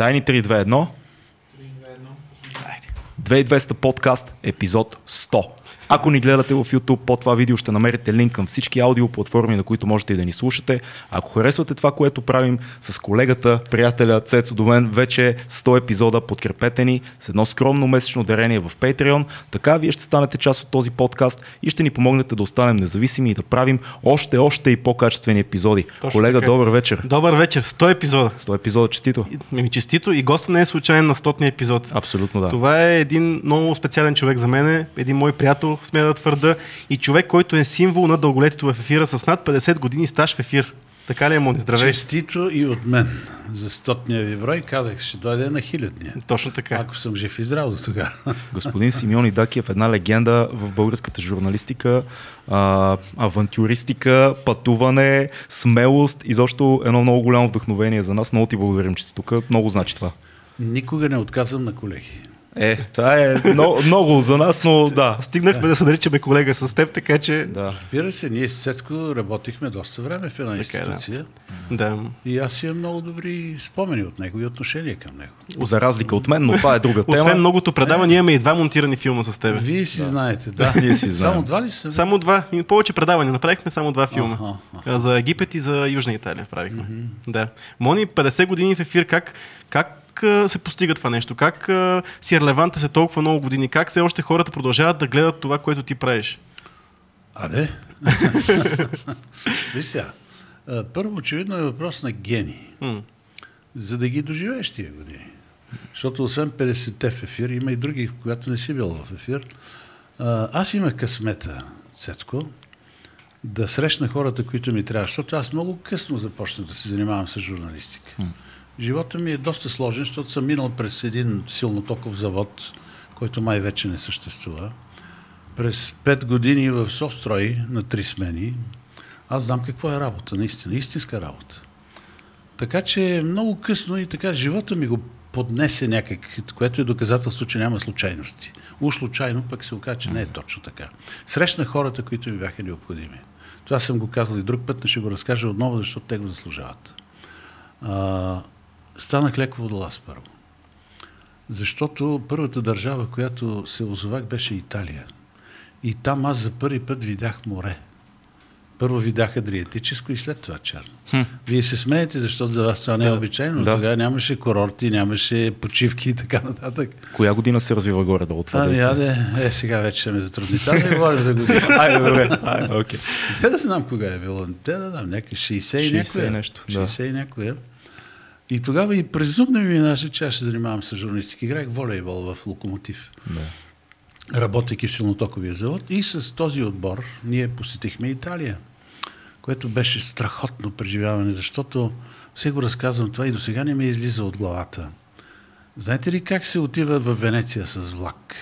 Дай ни 3-2-1. 2200 подкаст, епизод 100. Ако ни гледате в YouTube, под това видео ще намерите линк към всички аудиоплатформи, на които можете и да ни слушате. Ако харесвате това, което правим с колегата, приятеля Цецо до мен, вече 100 епизода, подкрепете ни с едно скромно месечно дарение в Patreon. Така вие ще станете част от този подкаст и ще ни помогнете да останем независими и да правим още, още и по-качествени епизоди. Точно Колега, така. добър вечер. Добър вечер, 100 епизода. 100 епизода, честито. Ми честито и госта не е случайен на 100 епизод. Абсолютно да. Това е един много специален човек за мен, един мой приятел, смея да твърда, и човек, който е символ на дълголетието в ефира с над 50 години стаж в ефир. Така ли е, Мони? Здравей. Честито и от мен. За стотния ви брой казах, ще дойде на хилядния. Точно така. Ако съм жив и здрав до сега. Господин Симеон Идакиев, една легенда в българската журналистика, а, авантюристика, пътуване, смелост, изобщо едно много голямо вдъхновение за нас. Много ти благодарим, че си тук. Много значи това. Никога не отказвам на колеги. Е, това е много, много за нас, но да. Стигнахме да се наричаме колега с теб, така че... да. Разбира се, ние с Цецко работихме доста време в една Така е, да. институция. Да. И аз имам много добри спомени от него и отношения към него. За разлика от мен, но това е друга тема. Освен многото предавания, имаме и два монтирани филма с теб. Вие си знаете, да. Ние си знаем. Само два ли са? Само два, и повече предавания. Направихме само два филма. Аха, А, За Египет и за Южна Италия правихме. Да. Мони, 50 години в ефир, как, как а, се постига това нещо? Как си е релевантен се толкова много години? Как все още хората продължават да гледат това, което ти правиш? А, де? Виж сега. Първо, очевидно е въпрос на гени. М. За да ги доживееш тия години. Защото освен 50-те в ефир, има и други, когато не си бил в ефир. А, Аз имах късмета, Цецко, да срещна хората, които ми трябва. Защото аз много късно започнах да се занимавам с журналистика. Живота ми е доста сложен, защото съм минал през един силнотоков завод, който май вече не съществува. През пет години в Софстрой на три смени. Аз знам какво е работа, наистина, истинска работа. Така че много късно и така живота ми го поднесе някак, което е доказателство, че няма случайности. Уж случайно пък се оказа, че не е точно така. Срещна хората, които ми бяха необходими. Това съм го казал и друг път, но ще го разкажа отново, защото те го заслужават. Станах леко водолаз първо. Защото първата държава, която се озовах, беше Италия. И там аз за първи път видях море. Първо видях Адриатическо и след това черно. Хм. Вие се смеете, защото за вас това не е Да. обичайно. но Да. Тогава нямаше курорти, нямаше почивки и така нататък. Коя година се развива горе-долу това Ами, аде, е, сега вече ще ме затрудни. Тази да говорим за година. Айде, добре. Айде, окей. Те да знам кога е било. Те да знам, някакви 60 и 60 някоя. и нещо, да. 60 и някоя. И тогава и през ум не ми минаше, че аз ще занимавам с журналистика. Играх волейбол в Локомотив. Да. работейки в силнотоковия завод. И с този отбор ние посетихме Италия, което беше страхотно преживяване, защото все го разказвам това и до сега не ме излиза от главата. Знаете ли как се отива в Венеция с влак?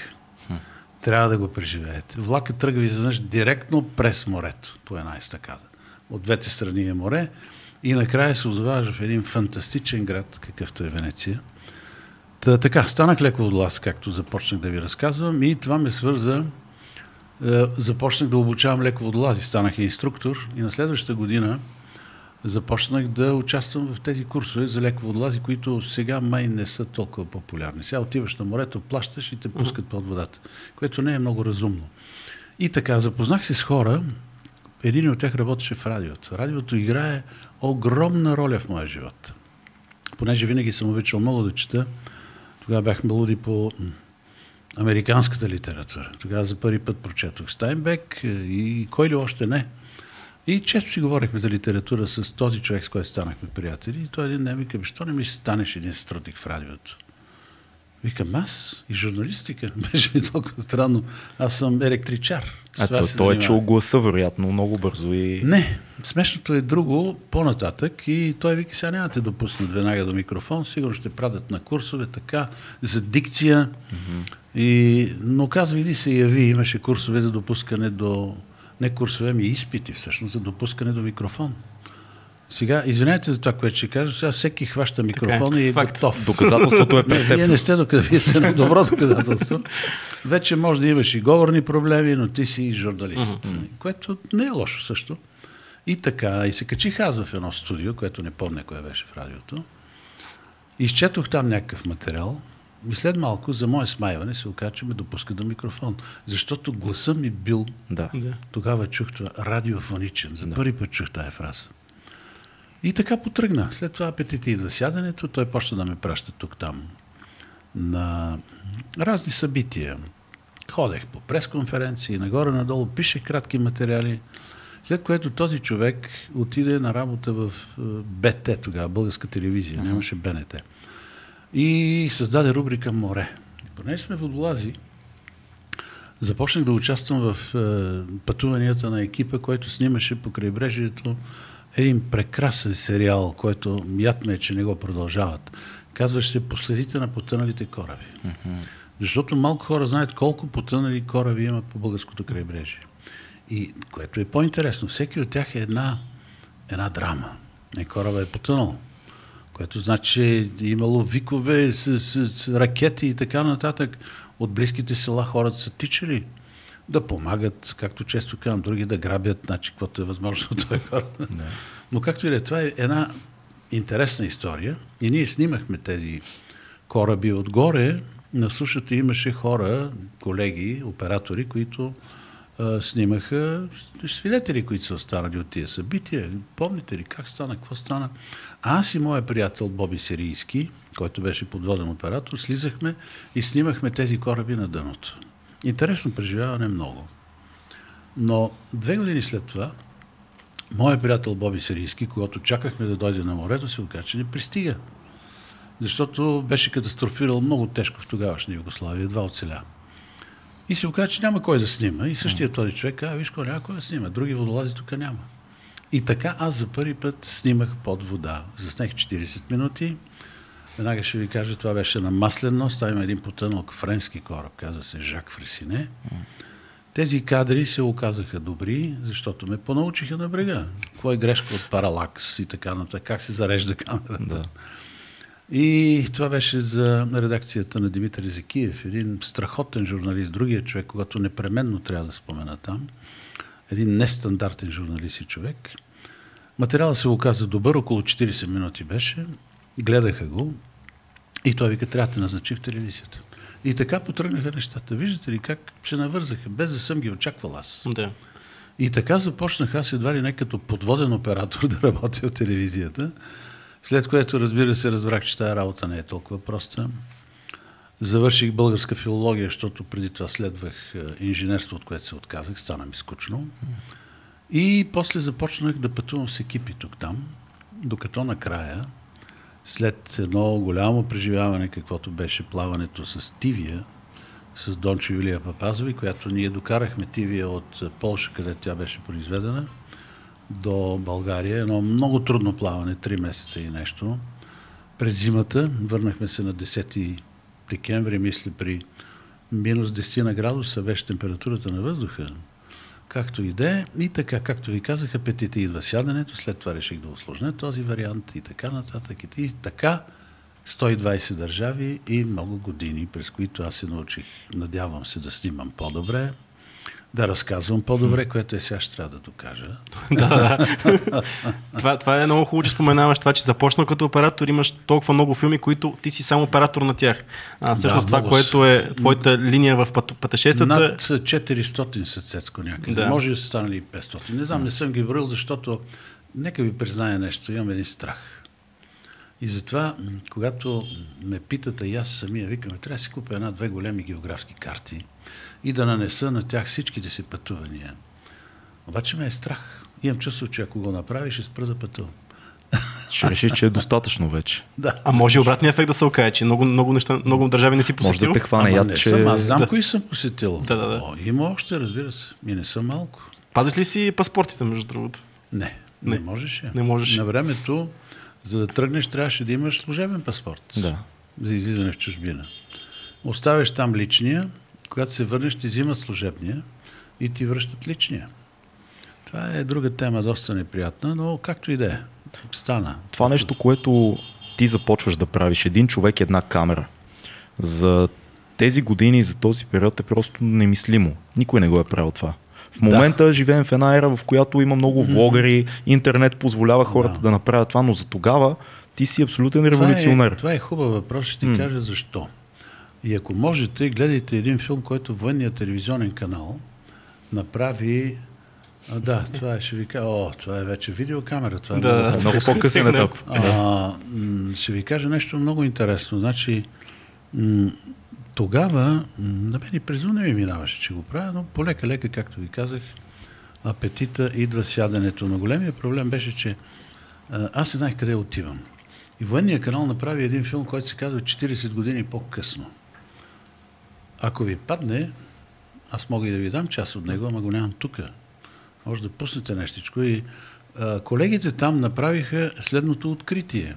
Трябва да го преживеете. Влакът тръгва изведнъж директно през морето, по една estакада. От двете страни е море и накрая се озоваваш в един фантастичен град, какъвто е Венеция. Та, така, станах леко от глас, както започнах да ви разказвам и това ме свърза. Е, започнах да обучавам леко водолази, станах инструктор и на следващата година започнах да участвам в тези курсове за леко водолази, които сега май не са толкова популярни. Сега отиваш на морето, плащаш и те пускат под водата, което не е много разумно. И така, запознах се с хора, един от тях работеше в радиото. Радиото играе огромна роля в моя живот. Понеже винаги съм обичал много да чета, тогава бяхме луди по американската литература. Тогава за първи път прочетох Стайнбек е, и кой ли още не. И често си говорихме за литература с този човек, с който станахме приятели. И той един ден вика, «Бе, що не ми станеш един струтик в радиото? Викам, аз и журналистика. Беше ми толкова странно. Аз съм електричар. С А това то, се той е чул гласа, вероятно, много бързо и... Не, смешното е друго, по-нататък и той вика, сега няма те допуснат веднага до микрофон, сигурно ще пратят на курсове така, за дикция. И, но казва, иди се яви, имаше курсове за допускане до, не курсове, ми изпити всъщност, за допускане до микрофон. Сега, извинявайте за това, което ще кажа, сега всеки хваща микрофона и е факт. готов. Доказателството е пред теб. вие не сте доказа, вие сте на добро доказателство. Вече може да имаш и говорни проблеми, но ти си журналист. Което не е лошо също. И така, и се качих аз в едно студио, което не помня кое беше в радиото. Изчетох там някакъв материал и след малко за мое смайване се оказа, че ме допуска до микрофон. Защото гласа ми бил, Да. Да. тогава чух това, радиофоничен. За първи път чух тая фраза. И така потръгна. След това апетита идва сядането, той почна да ме праща тук-там на разни събития. Ходех по пресконференции, нагоре-надолу, пише кратки материали. След което този човек отиде на работа в е, БТ тогава, българска телевизия, нямаше БНТ. И създаде рубрика Море. И понеже сме водолази, започнах да участвам в е, пътуванията на екипа, който снимаше по крайбрежието един прекрасен сериал, който яд ме е, че не го продължават. Казваше се Последите на потъналите кораби. Защото малко хора знаят колко потънали кораби има по българското крайбрежие. И което е по-интересно, всеки от тях е една, една драма. Е, кораба е потънал, което значи, че е имало викове с, с, с ракети и така нататък. От близките села хората са тичали да помагат, както често казвам, други да грабят, значи, каквото е възможно от този кораб. Но както и да е, това е една интересна история. И ние снимахме тези кораби отгоре. На сушата имаше хора, колеги, оператори, които а, снимаха свидетели, които са останали от тия събития. Помните ли как стана, какво стана? Аз и моя приятел Боби Сирийски, който беше подводен оператор, слизахме и снимахме тези кораби на дъното. Интересно преживяване много. Но две години след това, моят приятел Боби Сирийски, когато чакахме да дойде на морето, се оказа, че не пристига. Защото беше катастрофирал много тежко в тогавашна Югославия, едва оцеля. И се оказа, че няма кой да снима. И същия този човек каза, виж, кой няма кой да снима. Други водолази тук няма. И така аз за първи път снимах под вода. Заснех 40 минути. Веднага ще ви кажа, това беше на маслен нос. Там има един потънал френски кораб, казва се Жак Фресине. Тези кадри се оказаха добри, защото ме понаучиха на брега. Кой е грешка от паралакс и така нататък, как се зарежда камерата. Да. И това беше за редакцията на Димитър Зекиев, един страхотен журналист, другия човек, когато непременно трябва да спомена там. Един нестандартен журналист и човек. Материалът се оказа добър, около 40 минути беше. Гледаха го и той вика, трябва да те назначи в телевизията. И така потръгнаха нещата. Виждате ли как се навързаха, без да съм ги очаквал аз. Да. И така започнах аз едва ли не като подводен оператор да работя в телевизията, след което, разбира се, разбрах, че тази работа не е толкова проста. Завърших българска филология, защото преди това следвах е, инженерство, от което се отказах, стана ми скучно. И после започнах да пътувам с екипи тук-там, докато накрая, след едно голямо преживяване, каквото беше плаването с Тивия, с Дончо Юлия Папазови, която ние докарахме Тивия от Полша, където тя беше произведена, до България. Едно много трудно плаване, 3 месеца и нещо. През зимата върнахме се на 10 декември, мисля, при минус 10 на градуса беше температурата на въздуха. Както и да е. И така, както ви казах, апетита идва сядането, след това реших да усложня този вариант и така нататък. И така 120 държави и много години, през които аз се научих, надявам се да снимам по-добре, да разказвам по-добре, което е сега ще трябва да докажа. Това, това е много хубаво, че споменаваш това, че започна като оператор, имаш толкова много филми, които ти си само оператор на тях. А всъщност Да, това, което е твоята линия в път, пътешествията, Над 400 са цецко някъде. Да. Да. Може да са станали и 500. Не знам, не съм ги броил, защото нека ви призная нещо, имам един страх. И затова, когато ме питат, а и аз самия викаме, трябва да си купя една-две големи географски карти и да нанеса на тях всичките си пътувания. Обаче ме е страх. Имам чувство, че ако го направиш, ще спра да пътувам. Ще решиш, че е достатъчно вече. Да. а може и обратния ефект да се окаже, че много, много, неща, много държави не си Може посетил. да те хване Ама яд, не че... съм, аз знам Да. кои съм посетил. Да, да, да. О, има още, разбира се. И не съм малко. Пазиш ли си паспортите, между другото? Не, не, Не. не можеше. Не можеше. На времето, за да тръгнеш, трябваше да имаш служебен паспорт. Да. За излизане в чужбина. Оставяш там личния, когато се върнеш, ти взимат служебния и ти връщат личния. Това е друга тема, доста неприятна, но както и да е. Стана. Това нещо, което ти започваш да правиш, един човек, една камера, за тези години, за този период е просто немислимо. Никой не го е правил това. В момента да. живеем в една ера, в която има много влогъри, интернет позволява хората да. Да. направят това, но за тогава Ти си абсолютен Това революционер. е, това е хубав въпрос, ще ти кажа защо. И ако можете, гледайте един филм, който военният телевизионен канал направи. А, да, това е, ще ви кажа, о, това е вече видеокамера, това е Да. много Много по-късен етап. А, ще ви кажа нещо много интересно. Значи, м, тогава, на мен и през не ми минаваше, че го правя, но полека-лека, както ви казах, апетита идва сядането. Но големия проблем беше, че а, аз не знаех къде отивам. И военния канал направи един филм, който се казва 40 години по-късно. Ако ви падне, аз мога и да ви дам част от него, ама го нямам тук. Може да пуснете нещичко. И а, колегите там направиха следното откритие,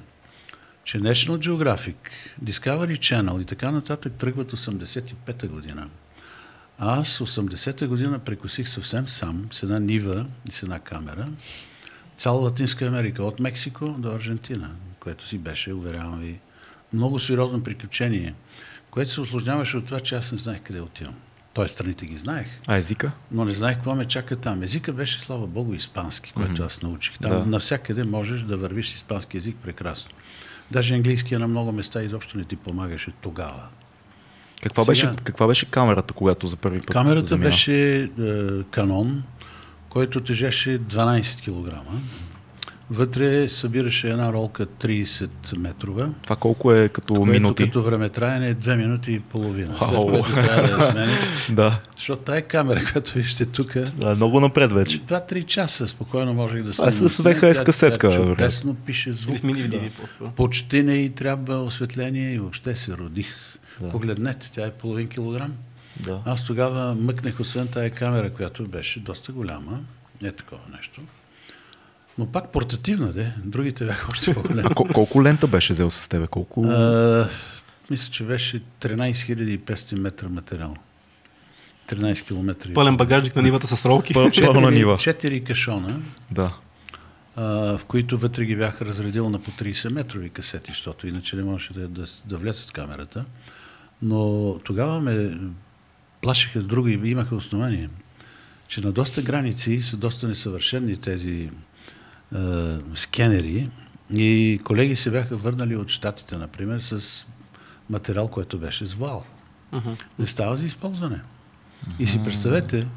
че National Geographic, Discovery Channel и така нататък тръгват 85-та година. Аз 80-та година прекусих съвсем сам с една нива и с една камера цяла Латинска Америка, от Мексико до Аржентина, което си беше, уверявам ви, много сериозно приключение, което се осложняваше от това, че аз не знаех къде отивам. Тоест, страните ги знаех, А езика? но не знаех какво ме чака там. Езика беше, слава Богу, испански, което аз научих. Там Да. навсякъде можеш да вървиш с испански език прекрасно. Даже английския на много места изобщо не ти помагаше тогава. Каква, Сега- беше, каква беше камерата, когато за първи път Камерата замина? беше е, канон, който тежеше 12 кг. Вътре събираше една ролка 30 метрова, Това колко е като което минути? като времетраене е 2 минути и половина. След което трябва да я смени. Да. Защото тая камера, която виждате тук, А, много напред вече. 2-3 часа спокойно можех да Това е снимам. с VHS касетка. Чудесно пише звук. Почти не и трябва осветление и въобще се родих. Погледнете, тя е половин килограм. Да. Аз тогава мъкнах освен тая камера, която беше доста голяма. Не такова нещо. Но пак портативна, де. Другите бяха още по-големи. А кол- колко лента беше взел с тебе? Колко... А, мисля, че беше 13 500 метра материал. 13 км. Пълен багажник на нивата с ролки. Пъл- пълна нива. Четири кашона, Да. а, в които вътре ги бях разредил на по 30 метрови касети, защото иначе не можеше да, да, да влезат в камерата. Но тогава ме плашиха с друго и имаха основание, че на доста граници са доста несъвършени тези е, скенери и колеги се бяха върнали от щатите, например, с материал, който беше с вал. Мгм. Не става за използване. И си представете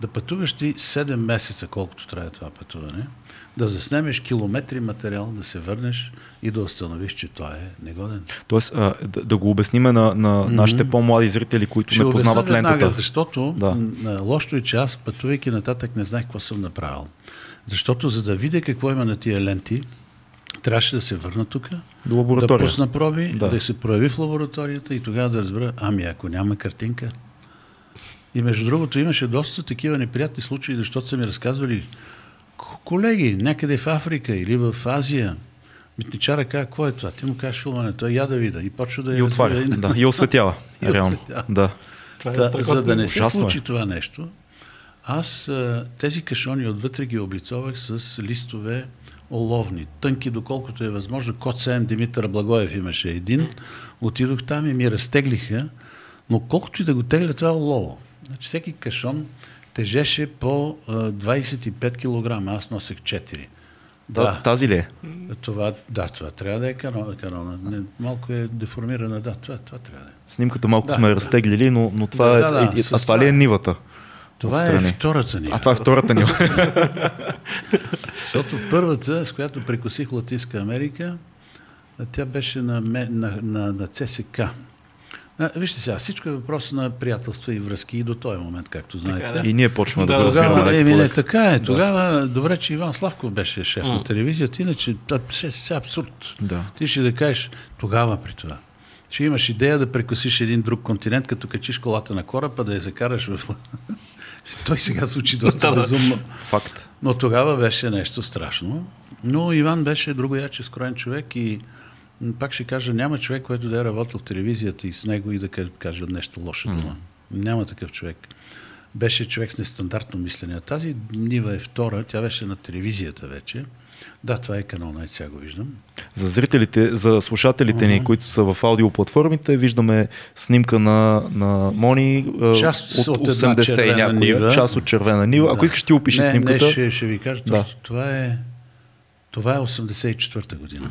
да пътуваш ти 7 месеца, колкото трябва това пътуване, да заснемеш километри материал, да се върнеш и да установиш, че той е негоден. Тоест, а, да, да го обясниме на, на нашите по-млади зрители, които Ще не познават веднага, лентата. защото Да. да. лошото е, че аз пътувайки нататък не знаех какво съм направил. Защото за да видя какво има на тия ленти, трябваше да се върна тук, да пусна проби, Да. да. да се прояви в лабораторията и тогава да разбера, ами ако няма картинка. И между другото имаше доста такива неприятни случаи, защото са ми разказвали колеги някъде в Африка или в Азия. Митничара казва, какво е това? Ти му кажеш филмане, той я да вида и почва да И я отваря. Да, и осветява. И Реално. осветява. Да. Това е Та, за да не се Ужасно е. случи това нещо, аз тези кашони отвътре ги облицовах с листове оловни, тънки доколкото е възможно. Кот 7 Димитър Благоев имаше един. Отидох там и ми разтеглиха, но колкото и да го тегля, това е олово. Значи всеки кашон тежеше по а, 25 кг, аз носех 4. да. Тази ли е? Това, да, това трябва да е канона. канона. Не, малко е деформирана, да, това, това трябва да е. Снимката малко Да. сме разтеглили, но, но това Да, е. да, да, а това ли е нивата? Това е Отстрани. втората ни. А това е втората нива. Защото първата, с която прекусих Латинска Америка, тя беше на, на, на, на ЦСК. А, вижте сега, всичко е въпрос на приятелства и връзки и до този момент, както знаете. и ние почваме да, Да, го разбираме. Еми, не, така е. Тогава, добре, че Иван Славков беше шеф на телевизията, иначе все абсурд. Да. Ти ще да кажеш тогава при това. Че имаш идея да прекусиш един друг континент, като качиш колата на кораба, да я закараш в... Той сега звучи доста разумно. Факт. Но тогава беше нещо страшно. Но Иван беше другояче скроен човек и пак ще кажа, няма човек, който да е работил в телевизията и с него и да ка- каже нещо лошо дума. Няма такъв човек. Беше човек с нестандартно мислене. Тази нива е втора, тя беше на телевизията вече. Да, това е канал, най сега го виждам. За зрителите, за слушателите ни, които са в аудиоплатформите, виждаме снимка на, на Мони Част от, от една 80 и червена някоя, нива. част от червена нива. Ако Да. искаш ти опиши не, снимката. Не, ще, ще ви кажа. Да. Да. Това, е, това е 84-та година.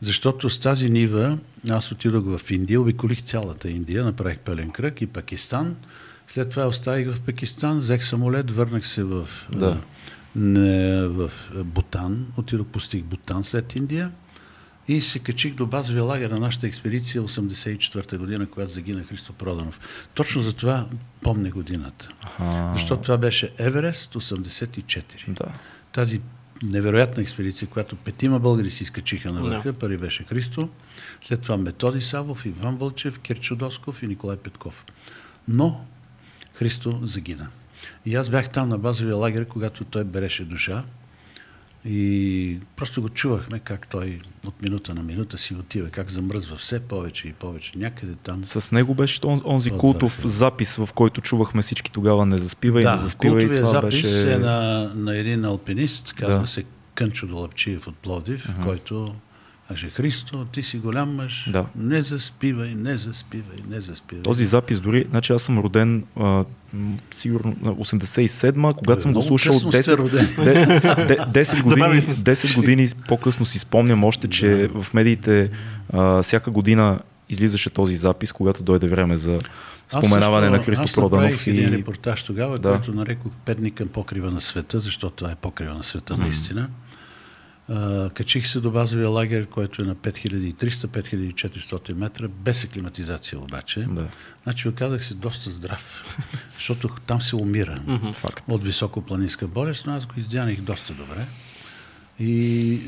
Защото с тази нива аз отидох в Индия, обиколих цялата Индия, направих пълен кръг и Пакистан. След това оставих в Пакистан, взех самолет, върнах се в, Да. Не, в Бутан. Отидох, постиг Бутан след Индия и се качих до базовия лагер на нашата експедиция 84-та година, когато загина Христо Проданов. Точно за това помня годината. Аха. Защото това беше Еверест 84. Да. Тази невероятна експедиция, която петима българи си изкачиха на върха. Първи беше Христо, след това Методи Савов, Иван Вълчев, Кирчо Досков и Николай Петков. Но Христо загина. И аз бях там на базовия лагер, когато той береше душа. И просто го чувахме как той от минута на минута си отива, как замръзва все повече и повече. Някъде там. С него беше он, онзи Това култов беше. запис, в който чувахме всички тогава не заспивай, да, не заспивай. култовия Това запис беше... е на, на един алпинист, казва Да. се Кънчо Долапчиев от Пловдив, който каже, Христо, ти си голям мъж, Да. не заспивай, не заспивай, не заспивай. Този запис дори, значи аз съм роден а, сигурно на 87-ма, когато съм го слушал късно сте 10, роден. де- де- 10 години, Забавили сме се. 10 години по-късно си спомням още, че в медиите а, всяка година излизаше този запис, когато дойде време за споменаване аз на също- Христо аз Проданов. направих един репортаж тогава, Да. който нарекох Петни към покрива на света, защото това е покрива на света наистина. А, качих се до базовия лагер, който е на 5300-5400 метра, без аклиматизация обаче. Да. Значи оказах се доста здрав, защото там се умира от високопланинска болест, но аз го издяних доста добре. И е,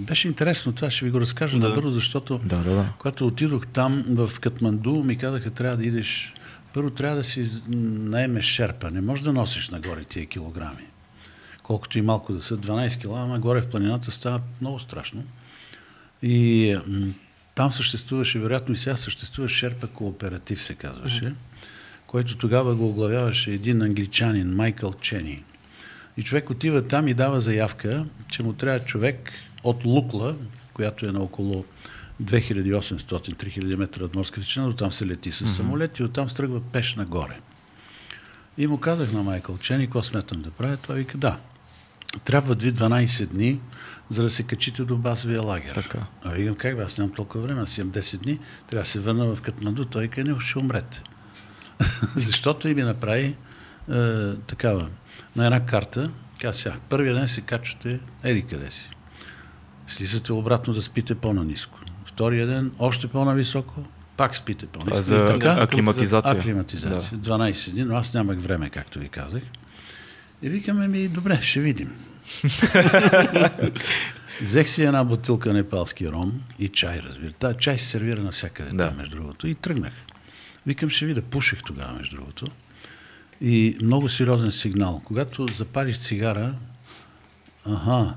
беше интересно това, ще ви го разкажа Да. набързо, защото Да, да, да. когато отидох там в Катманду, ми казаха, трябва да идеш, първо трябва да си наемеш шерпа, не можеш да носиш нагоре тия килограми. Колкото и малко да са, 12 кила, ама горе в планината става много страшно. И м, там съществуваше, вероятно и сега съществува Шерпа кооператив, се казваше, който тогава го оглавяваше един англичанин, Майкъл Чени. И човек отива там и дава заявка, че му трябва човек от Лукла, която е на около 2800-3000 метра от морска височина, до там се лети с самолет и оттам стръгва пеш нагоре. И му казах на Майкъл Чени, какво смятам да правя. Той вика, да, трябват ви 12 дни, за да се качите до базовия лагер. Така. А викам, как бе, аз нямам толкова време, аз имам 10 дни, трябва да се върна в Катманду. Той не, ще умрете. Защото и ми направи е, такава, на една карта, каза сега, първия ден се качвате, еди къде си. Слизате обратно да спите по-наниско. Втория ден още по-нависоко, пак спите по-ниско. Това е за така, аклиматизация. Аклиматизация. 12 дни, но аз нямах време, както ви казах. И викаме ми, добре, ще видим. Взех си една бутилка непалски ром и чай, разбира. Та чай се сервира навсякъде, Да. там, между другото. И тръгнах. Викам, ще видя. Пушех тогава, между другото. И много сериозен сигнал. Когато запалиш цигара, аха,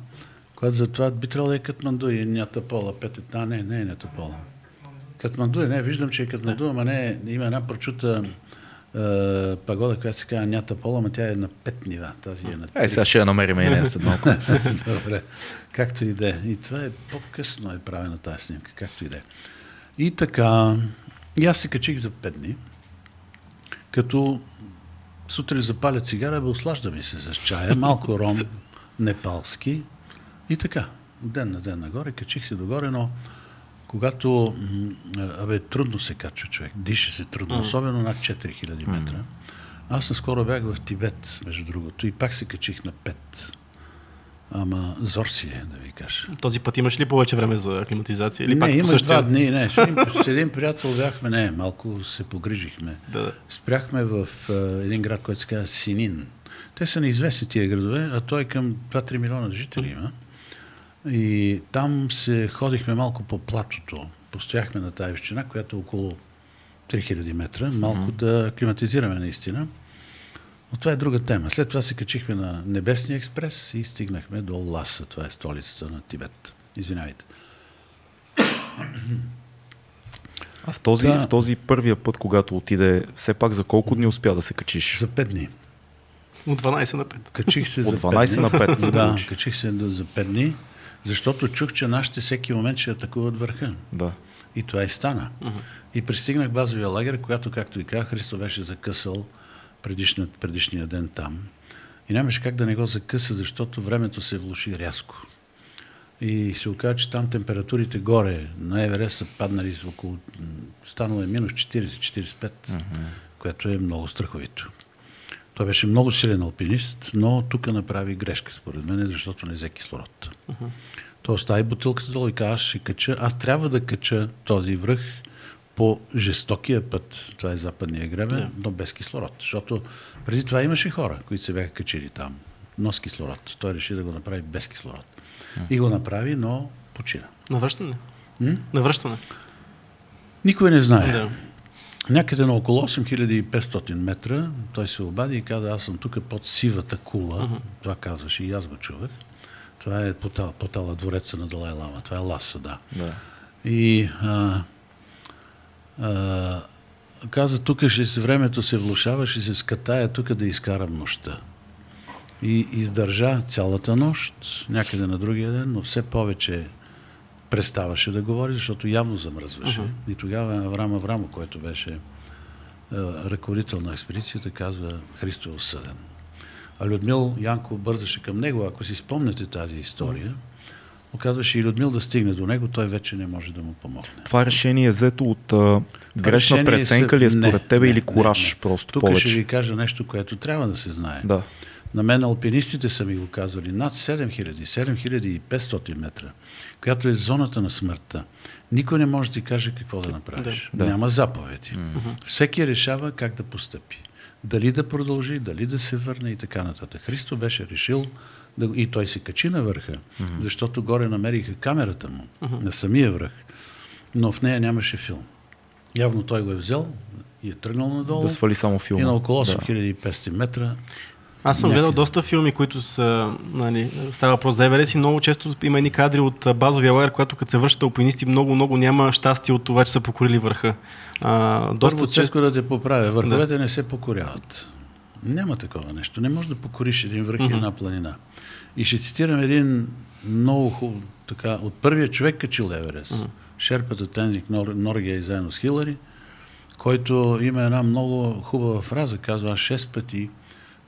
когато за това би трябвало да е Катманду и нята пола. Пете, а, не, не е нята пола. Катманду е, не, виждам, че е Катманду, ама не, е- има една прочута е, пагода, която се казва Нята Пола, ама тя е на пет нива. Тази е на Е, сега ще я намерим и нея след малко. Добре, както и да е. И това е по-късно е правена тази снимка, както и да е. И така, и аз се качих за пет дни, като сутрин запаля цигара, бе ослажда ми се с чая, малко ром, непалски и така. Ден на ден нагоре, качих се догоре, но когато, абе, трудно се качва човек, диша се трудно, особено над 4000 метра. Аз наскоро бях в Тибет, между другото, и пак се качих на 5. Ама зор си е, да ви кажа. Този път имаш ли повече време за аклиматизация? Или не, пак по имах същия... два дни, не. С един, с един приятел бяхме, не, малко се погрижихме. Да, да. Спряхме в а, един град, който се казва Синин. Те са неизвестни тия градове, а той към 2-3 милиона жители има. И там се ходихме малко по платото. Постояхме на тази височина, която е около 3000 метра, малко да аклиматизираме наистина. Но това е друга тема. След това се качихме на Небесния експрес и стигнахме до Ласа. Това е столицата на Тибет. Извинявайте. А в този, Да. в този първия път, когато отиде, все пак за колко дни успя да се качиш? За 5 дни. От 12 на 5. Качих се От за 12 5 дни. на 5 се Да, качих се до- за 5 дни, защото чух, че нашите всеки момент ще атакуват върха. Да. И това и стана. И пристигнах базовия лагер, когато, както ви казах, Христо беше закъсал предишния, предишния ден там. И нямаше как да не го закъса, защото времето се влуши рязко. И се оказа, че там температурите горе на Еверест са паднали с около, станало е минус 40-45, което е много страховито. Той беше много силен алпинист, но тук направи грешка, според мен, защото не взе кислород. Той остави бутилката долу и каза, аз ще кача, аз трябва да кача този връх по жестокия път, това е западния гребен, Да. но без кислород. Защото преди това имаше хора, които се бяха качили там, но с кислород. Той реши да го направи без кислород. И го направи, но почина. Навръщане. М? Навръщане. Никой не знае. Да. Някъде на около 8500 метра той се обади и каза, аз съм тук под сивата кула. Това казваше и аз го чувах. Това е потала, потала двореца на Далай Лама. Това е Ласа, да. Да. И а, а, каза, тук ще се времето се влушава, ще се скатая тук да изкарам нощта. И издържа цялата нощ, някъде на другия ден, но все повече преставаше да говори, защото явно замръзваше. Мгм. И тогава Аврам Аврамо, който беше а, ръководител на експедицията, казва, Христо е осъден. А Людмил Янко бързаше към него. Ако си спомняте тази история, оказваше и Людмил да стигне до него, той вече не може да му помогне. Това решение е взето от а, грешна решение преценка ли е според не, тебе не, или не, кураж не. просто Тук повече? ще ви кажа нещо, което трябва да се знае. Да. На мен алпинистите са ми го казвали. Над 7000, 7500 метра, която е зоната на смъртта. Никой не може да ти каже какво да направиш. Да. Няма заповеди. Всеки решава как да постъпи. Дали да продължи, дали да се върне и така нататък. Христо беше решил да, и той се качи на върха, защото горе намериха камерата му на самия връх, но в нея нямаше филм. Явно той го е взел и е тръгнал надолу. Да свали само филма. И на около Да. 8500 метра Аз съм гледал Някъде. доста филми, които са, нали, става въпрос за Еверест и много често има едни кадри от базовия лагер, когато като се връщат алпинисти, много, много няма щастие от това, че са покорили върха. А, доста Първо, често... да те поправя. Върховете не се покоряват. Няма такова нещо. Не можеш да покориш един връх и една планина. И ще цитирам един много хубав, така, от първия човек качил Еверест. Шерпата Тензик Нор, Норгия и заедно с Хилари, който има една много хубава фраза, казва, аз шест пъти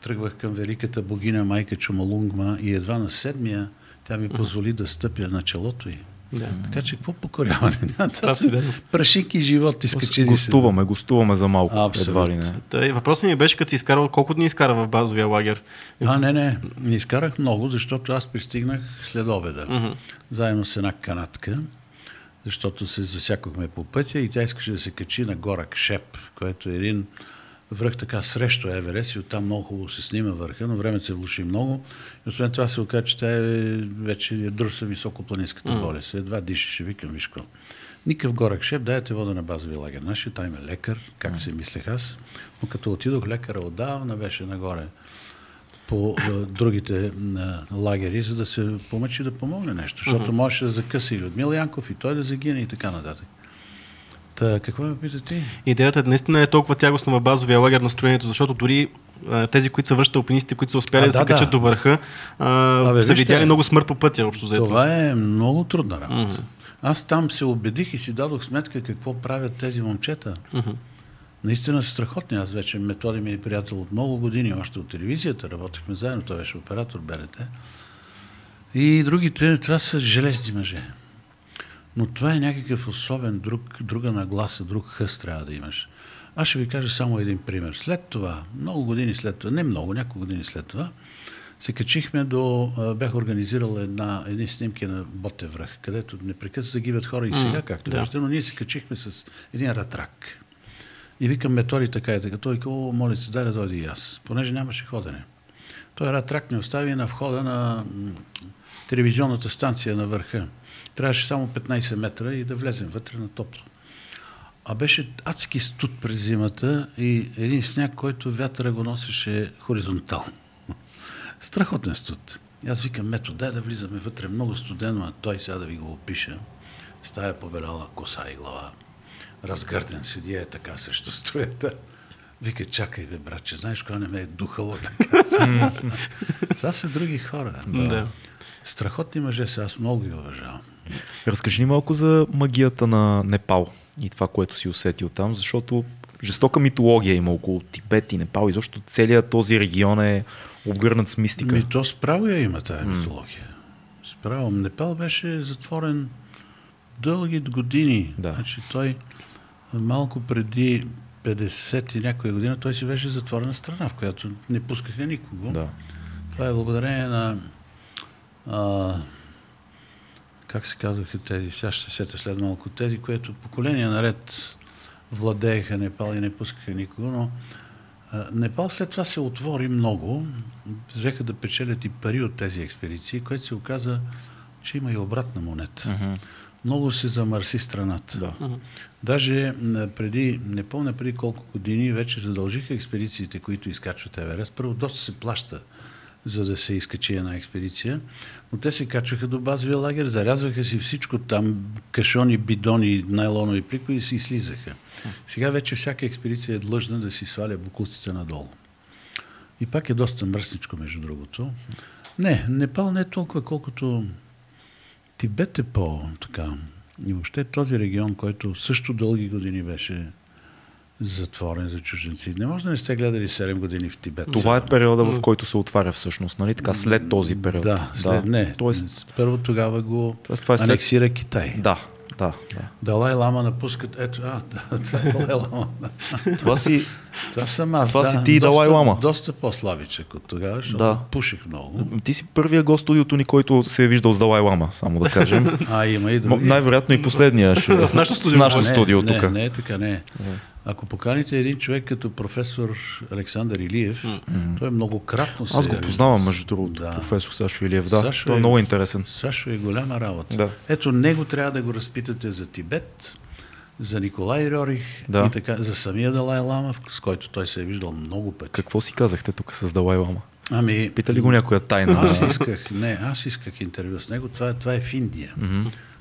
тръгвах към великата богиня майка Чумалунгма и едва на седмия тя ми позволи да стъпя на челото й. Да. Така че какво покоряване? Това си верно. прашики живот изкачили се. Гостуваме, гостуваме за малко. Абсолютно. Едва ли не. Тъй, въпросът ми беше, като си изкарал, колко дни изкара в базовия лагер? А, не, не. Не изкарах много, защото аз пристигнах след обеда. Мгм. Заедно с една канатка, защото се засякохме по пътя и тя искаше да се качи на гора Кшеп, което е един връх така срещу Еверест и оттам много хубаво се снима върха, но времето се влуши много. И освен това се оказа, че тя е вече е друса високопланинската болест. Едва дишаше, викам, виж какво. Никакъв горък шеп, дайте вода на базови лагер. Нашия там е лекар, как се мислех аз. Но като отидох лекара отдавна беше нагоре по а, другите а, лагери, за да се помъчи да помогне нещо. Защото можеше да закъса и Людмил Янков, и той да загине и така нататък. Та, какво ме пита ти? Идеята наистина е толкова тягостна в базовия лагер настроението, защото дори тези, които са връщат алпинисти, които са успели А, да, се да, да. качат до върха, а, Абе, са вижте, видяли много смърт по пътя, общо взето. Това е много трудна работа. Аз там се убедих и си дадох сметка какво правят тези момчета. Мгм. Наистина са страхотни. Аз вече методи ми е приятел от много години, още от телевизията, работехме заедно, той беше оператор БНТ. И другите, това са железни мъже. Но това е някакъв особен друг, друга нагласа, друг хъст трябва да имаш. Аз ще ви кажа само един пример. След това, много години след това, не много, няколко години след това, се качихме до, бях организирал една, едни снимки на Ботев връх, където непрекъснато загиват хора и сега, М, както да. виждате, но ние се качихме с един ратрак. И викам методи така и така. Той каза, о, моля се, дай да дойде и аз, понеже нямаше ходене. Той ратрак ни остави на входа на телевизионната станция на върха. Трябваше само 15 метра и да влезем вътре на топло. А беше адски студ през зимата и един сняг, който вятъра го носеше хоризонтално. Страхотен студ. И аз викам, мето, дай да влизаме вътре, много студено, а той сега да ви го опиша. Стая побеляла коса и глава. Разгърден седи е така срещу струята. Вика, чакай бе, братче, знаеш кога не ме е духало така. Това са други хора. Да. Страхотни мъже са, аз много ги уважавам. Разкажи ни малко за магията на Непал и това, което си усетил там, защото жестока митология има около Тибет и Непал и защо целият този регион е обгърнат с мистика. Ми, то справо я има тая митология. справям. Непал беше затворен дълги години. Да. Значи той малко преди 50 и някоя година той си беше затворена страна, в която не пускаха никого. Да. Това е благодарение на а, как се казваха тези, сега ще се сета след малко, тези, които поколения наред владееха Непал и не пускаха никого, но а, Непал след това се отвори много, взеха да печелят и пари от тези експедиции, което се оказа, че има и обратна монета. Мгм. Много се замърси страната. Да. Даже преди, не помня преди колко години, вече задължиха експедициите, които изкачват Еверест. Първо доста се плаща, за да се изкачи една експедиция, но те се качваха до базовия лагер, зарязваха си всичко там, кашони, бидони, найлонови пликове и си слизаха. Сега вече всяка експедиция е длъжна да си сваля буклуците надолу. И пак е доста мръсничко, между другото. Не, Непал не е толкова, колкото Тибет е по-така. И въобще този регион, който също дълги години беше затворен за чужденци. Не може да не сте гледали 7 години в Тибет. Това е периода, в който се отваря всъщност, нали? Така, след този период. Да, след, не. Тоест, Първо тогава го Тоест, това е след- анексира Китай. да, да, да. Далай Лама напускат. Ето, а, да, това е Далай Лама. Това си, Това съм аз. Това да, си ти и доста, Далай Лама. Доста по-слабичък от тогава, защото Да. пуших много. ти си първия гост студиото ни, който се е виждал с Далай Лама, само да кажем. А, има и М- други. Най-вероятно и последния ще в нашото студио. В нашото не, студио не, тук. Не, е така, не. Ако поканите един човек като професор Александър Илиев, той е многократно се... Аз го познавам, между другото, Да. професор Сашо Илиев. Да, Сашо той е е- много интересен. Сашо е голяма работа. Да. Ето него трябва да го разпитате за Тибет, за Николай Рорих Да. и така, за самия Далай Лама, с който той се е виждал много пъти. Какво си казахте тук с Далай Лама? Ами, Пита ли го някоя тайна? аз исках, не, аз исках интервю с него. Това, е- това е в Индия.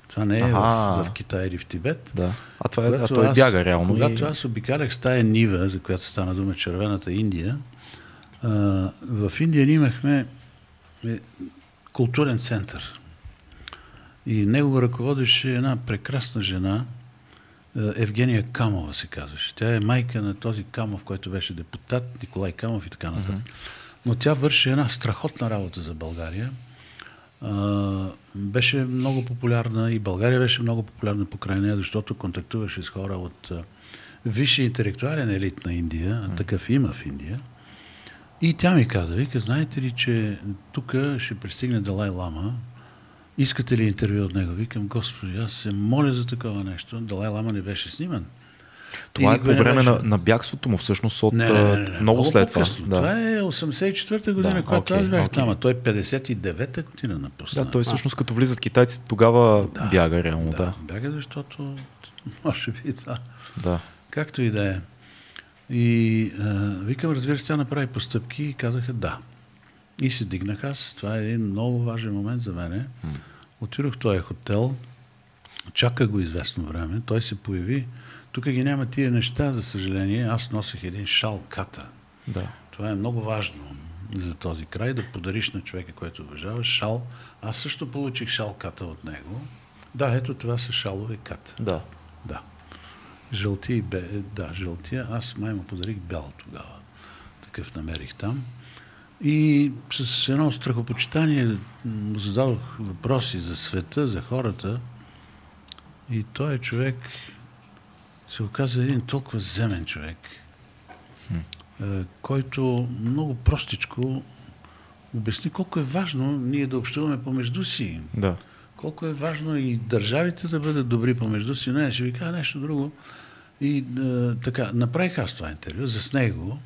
Това не е в, в Китай или в Тибет. Да. А, това е, а той аз- бяга реално. Когато и... аз обикалях с тая нива, за която стана дума Червената Индия, а, в Индия ние имахме е, културен център. И него го ръководеше една прекрасна жена, е, Евгения Камова се казваше. Тя е майка на този Камов, който беше депутат, Николай Камов и така нататък. Но тя върши една страхотна работа за България. А, беше много популярна и България беше много популярна покрай нея, защото контактуваше с хора от а, висшия интелектуален елит на Индия, а такъв има в Индия. И тя ми каза, вика, знаете ли, че тук ще пристигне Далай Лама, искате ли интервю от него? Викам, господи, аз се моля за такова нещо. Далай Лама не беше сниман. Това е по време на, на бягството му всъщност от не, не, не, не, много след това. Да. Това е 84-та година, Да, когато окей, аз бях окей. там, а той 59-та година напусна. да, той всъщност като влизат китайците, тогава Да. бяга реално. да, Да. бяга, защото може би да. да. Както и да е. И а, викам, разбира се, тя направи постъпки и казаха да. И се дигнах аз. Това е един много важен момент за мене. Отидох в този хотел, чаках го известно време, той се появи. Тук ги няма тия неща, за съжаление. Аз носех един шал ката. да. Това е много важно за този край, да подариш на човека, който уважаваш шал. Аз също получих шал ката от него. Да, ето това са шалове ката. Да. Да. Жълтия и бе, да, жълтия. Аз май му подарих бял тогава. Такъв намерих там. И с едно страхопочитание му зададох въпроси за света, за хората. И той е човек се оказа един толкова земен човек, който много простичко обясни колко е важно ние да общуваме помежду си. Да. Колко е важно и държавите да бъдат добри помежду си. Не, ще ви кажа нещо друго. И е, така, направих аз това интервю, заснех го.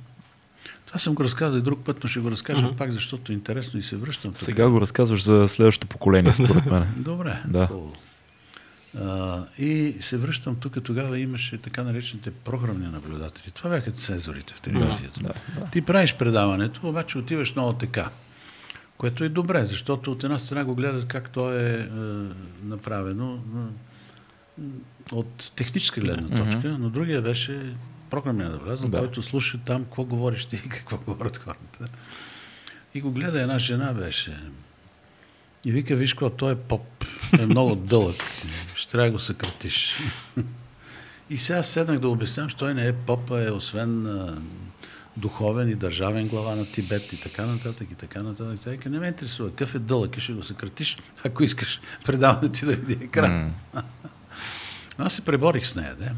Това съм го разказал и друг път, но ще го разкажа uh-huh. пак, защото е интересно и се връщам. тук. Сега го разказваш за следващото поколение, според мен. Добре. Да. хубаво. А, и се връщам тук. Тогава имаше така наречените програмни наблюдатели. Това бяха цензорите в телевизията. Да, да. Ти правиш предаването, обаче отиваш на ОТК, което е добре, защото от една страна го гледат как то е, е направено от техническа гледна точка, но другия беше програмния наблюдател, Да. който слуша там какво говориш ти и какво говорят хората. И го гледа една жена беше. И вика, виж какво, той е поп. Е много дълъг. Ще трябва да го съкратиш. И сега седнах да обяснявам, че той не е поп, а е освен а, духовен и държавен глава на Тибет и така нататък и така нататък. Тя не ме интересува. Какъв е дълъг и ще го съкратиш, ако искаш предаването ти да види екран. Mm. Аз се преборих с нея, да.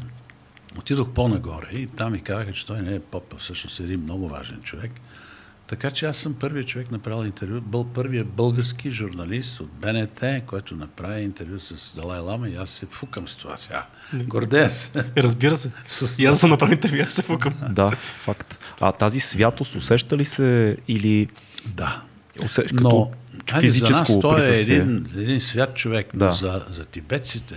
Отидох по-нагоре и там ми казаха, че той не е поп, а всъщност е един много важен човек. Така че аз съм първият човек направил интервю, был първият български журналист от БНТ, който направи интервю с Далай Лама и аз се фукам с това сега. Гордея се. Разбира се. С... И аз съм направил интервю, аз се фукам. Да, факт. А тази святост усеща ли се или... Да. Усе... Като но, физическо за нас той е един, един свят човек, да. но за, за тибетците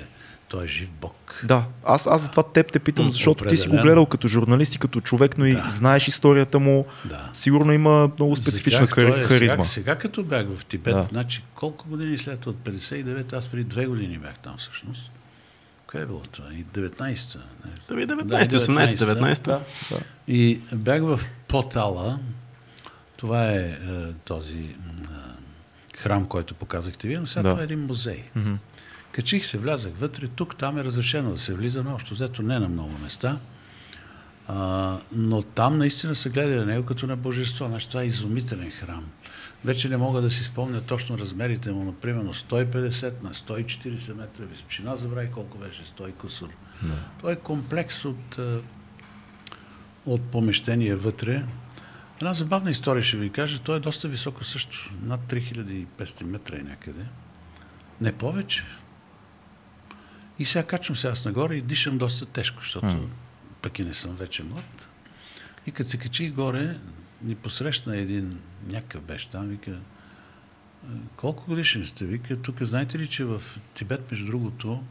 той е жив бог. Да, аз, аз затова теб те питам, защото Определено. ти си го гледал като журналист и като човек, но и да. знаеш историята му. Да. Сигурно има много специфична тях, е, харизма. Сега, сега като бях в Тибет, да. значи колко години след от 59, аз преди две години бях там всъщност. Кое е било това? И 19-та. 19 18 19 Да, да. И бях в Потала. Това е, е този е, храм, който показахте вие, но сега да. това е един музей. Mm-hmm. Качих се, влязах вътре, тук, там е разрешено да се влиза, но общо взето не на много места. А, но там наистина се гледа на него като на божество. Значи това е изумителен храм. Вече не мога да си спомня точно размерите му, например, 150 на 140 метра височина, забравих колко беше, 100 кусор. Да. Той е комплекс от, от помещения вътре. Една забавна история ще ви кажа. Той е доста високо също. Над 3500 метра и някъде. Не повече. И сега качвам се аз нагоре и дишам доста тежко, защото mm. пък и не съм вече млад. И като се качих горе, ни посрещна един, някакъв беше там, вика, «Е, колко годишни сте? Вика, тук знаете ли, че в Тибет, между другото,